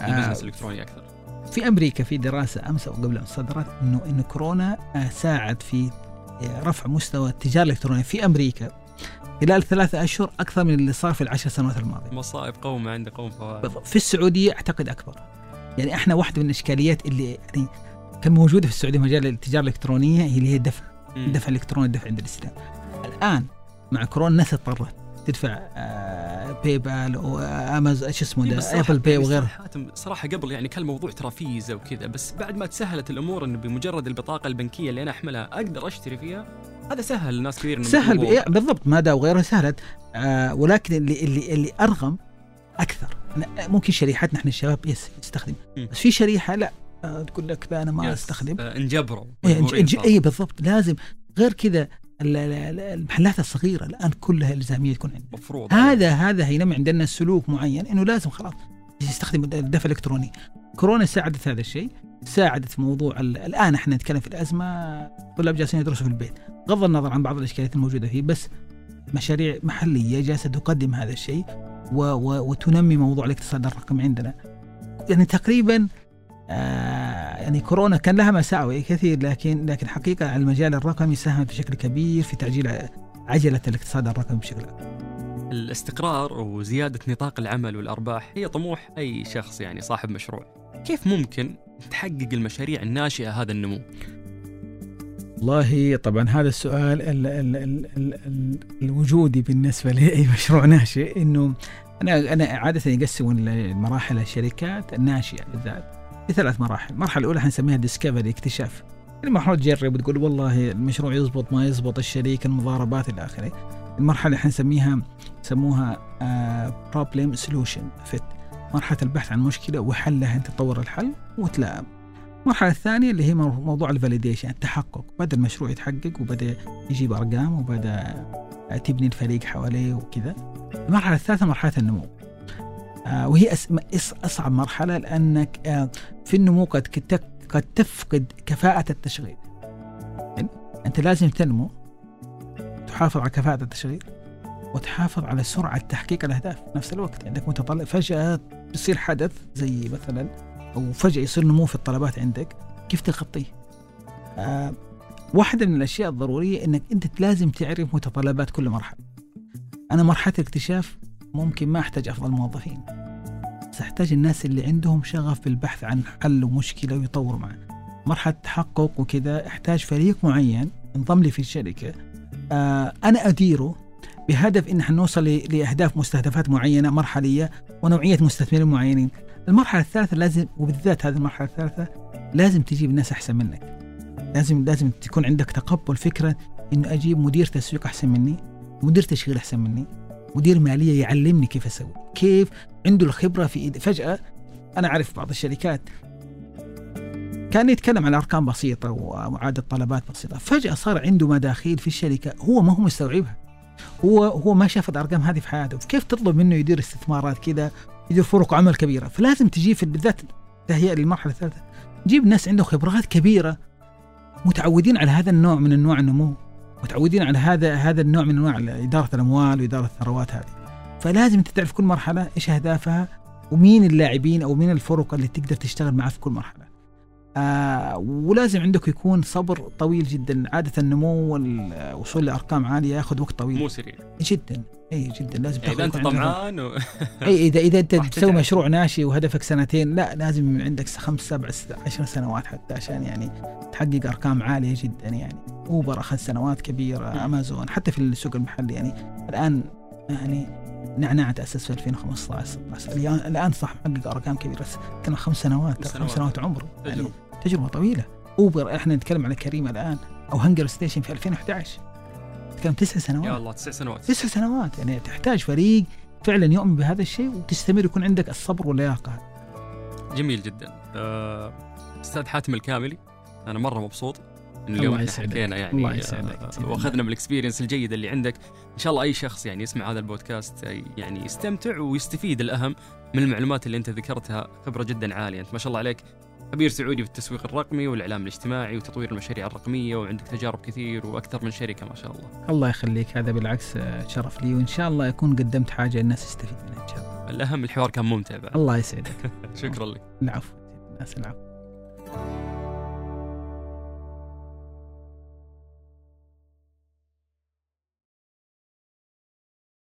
للبزنس الإلكتروني أكثر؟ في أمريكا في دراسة أمس أو قبل أن صدرت انه إنه كورونا آه، ساعد في آه، رفع مستوى التجارة الإلكترونية في أمريكا خلال ثلاثة أشهر أكثر من اللي صار في العشر سنوات الماضية. مصائب قوم ما عنده قوم فوائد. في السعودية أعتقد أكبر. يعني إحنا واحدة من الاشكاليات اللي يعني كان موجوده في السعودية مجال التجارة الإلكترونية هي اللي هي الدفع،. الدفع الإلكتروني الدفع عند الاستلام. الآن مع كورونا الناس اضطرت تدفع آه، PayPal و Amazon شو اسمه إيه ده Apple Pay يعني وغيره. حاتم صراحة قبل يعني كان الموضوع ترى فيزا وكذا بس بعد ما تسهلت الأمور انه بمجرد البطاقة البنكية اللي أنا أحملها أقدر أشتري فيها هذا سهل لناس كثير سهل بالضبط مدى وغيرها سهلت آه ولكن اللي اللي اللي أرغم أكثر ممكن شريحتنا إحنا الشباب يس يستخدم. بس في شريحة لا. آه تقول لك لا أنا ما يس. أستخدم. آه، انجبروا. إيه. اي بالضبط. لازم. غير كذا ال- ال- ال- المحلات الصغيرة الآن كلها إلزامية تكون عندنا. مفروض هذا هذا هينمي عندنا سلوك معين إنه لازم خلاص يستخدم الدفع الإلكتروني. كورونا ساعدت هذا الشيء. ساعدت في موضوع ال- الآن إحنا نتكلم في الأزمة. طلاب جالسين يدرسوا في البيت. بغض النظر عن بعض الأشكاليات الموجودة فيه بس مشاريع محلية جالسة تقدم هذا الشيء. و و وتنمي موضوع الاقتصاد الرقمي عندنا. يعني تقريبا آه يعني كورونا كان لها مساوئ كثير لكن لكن حقيقة المجال الرقمي ساهمت بشكل كبير في تعجيل عجلة الاقتصاد الرقمي بشكل اكبر الاستقرار وزيادة نطاق العمل والأرباح هي طموح أي شخص يعني صاحب مشروع. كيف ممكن تحقق المشاريع الناشئة هذا النمو؟ والله طبعا هذا السؤال ال ال ال ال ال الوجودي بالنسبة لاي مشروع (laughs) ناشئ إنه أنا أنا عادة يقسمون المراحل الشركات الناشئة بالذات لثلاث مراحل، المرحلة الأولى حنسميها discovery اكتشاف. المرحله تجرب وتقول والله المشروع يزبط ما يزبط الشريك المضاربات إلى آخره. المرحلة اللي حنسميها يسموها problem solution fit مرحلة البحث عن مشكلة وحلها انت تطور الحل وتلائم. المرحلة الثانية اللي هي مو- موضوع ال validation التحقق. بدأ المشروع يتحقق وبدأ يجيب أرقام وبدأ تبني الفريق حواليه وكذا. المرحلة الثالثة مرحلة النمو. آه وهي أصعب مرحلة لأنك آه في النمو قد قد قد تفقد كفاءة التشغيل. يعني أنت لازم تنمو تحافظ على كفاءة التشغيل وتحافظ على سرعة تحقيق الأهداف في نفس الوقت. عندك متطلب فجأة بيصير حدث زي مثلا أو فجاه يصير نمو في الطلبات عندك كيف تغطيه؟ آه. واحدة من الأشياء الضرورية أنك أنت لازم تعرف متطلبات كل مرحلة. أنا مرحلة الاكتشاف ممكن ما أحتاج أفضل موظفين. بس أحتاج الناس اللي عندهم شغف بالبحث عن حل ومشكلة ويطوروا معه مرحلة تحقق وكذا أحتاج فريق معين انضم لي في الشركة. آه أنا أديره بهدف إن حنوصل ل- لأهداف مستهدفات معينة مرحلية ونوعية مستثمرين معينين. المرحلة الثالثة لازم وبالذات هذه المرحلة الثالثة لازم تجيب ناس أحسن منك. لازم لازم تكون عندك تقبل فكرة إنه أجيب مدير تسويق أحسن مني، مدير تشغيل أحسن مني، مدير مالية يعلمني كيف أسوي، كيف عنده الخبرة في إيد. فجأة أنا أعرف بعض الشركات كان يتكلم عن أرقام بسيطة ومعادلة طلبات بسيطة، فجأة صار عنده مداخيل في الشركة هو ما هو مستوعبها. هو هو ما شاف الارقام هذه في حياته، كيف تطلب منه يدير استثمارات كذا، يدير فرق عمل كبيرة، فلازم تجيب في بالذات تهيئه للمرحله الثالثة، جيب ناس عنده خبرات كبيرة متعودين على هذا النوع من أنواع النمو، متعودين على هذا هذا النوع من أنواع إدارة الأموال وإدارة الثروات هذه. فلازم انت تعرف كل مرحلة إيش أهدافها ومين اللاعبين أو مين الفرق اللي تقدر تشتغل معها في كل مرحلة. آه ولازم عندك يكون صبر طويل جدا. عادة النمو والوصول لارقام عالية ياخذ وقت طويل. مو سريع. جدا. إي جدا. لازم يعني اذا أنت طمعان و... إي اذا إذا أنت تسوي. مشروع ناشئ وهدفك سنتين لا لازم عندك خمس سبع عشر سنوات حتى عشان يعني تحقق أرقام عالية جدا يعني. أوبر أخذ سنوات كبيرة. أمازون حتى في السوق المحلي يعني. الآن يعني نعناع تاسس في 2015 16 الآن صح محقق أرقام كبيرة. بس كان خمس سنوات خمس سنوات. عمر. يعني. تجربة طويلة. أوبر إحنا نتكلم على كريم الآن أو HungerStation في 2011 نتكلم تسع يا سنوات الله تسع سنوات. تسع سنوات. يعني تحتاج فريق فعلا يؤمن بهذا الشيء وتستمر يكون عندك الصبر واللياقة. جميل جدا. آه، أستاذ حاتم الكاملي أنا مرة مبسوط ان اليوم الله إحنا يسعدك. حكينا يعني الله يسعدك. آه، وأخذنا من ال experience الجيدة اللي عندك. إن شاء الله أي شخص يعني يسمع هذا البودكاست يعني يستمتع ويستفيد الأهم من المعلومات اللي أنت ذكرتها. خبرة جدا عالية. انت ما شاء الله عليك. خبير سعودي في التسويق الرقمي والإعلام الاجتماعي وتطوير المشاريع الرقمية وعندك تجارب كثير وأكثر من شركة ما شاء الله. الله يخليك. هذا بالعكس آه، شرف لي. وإن شاء الله أكون قدمت حاجة الناس تستفيد منها إن شاء الله. الأهم الحوار كان ممتع بعد. الله يسعدك. (laughs) شكرا لك. العفو. الناس العفو.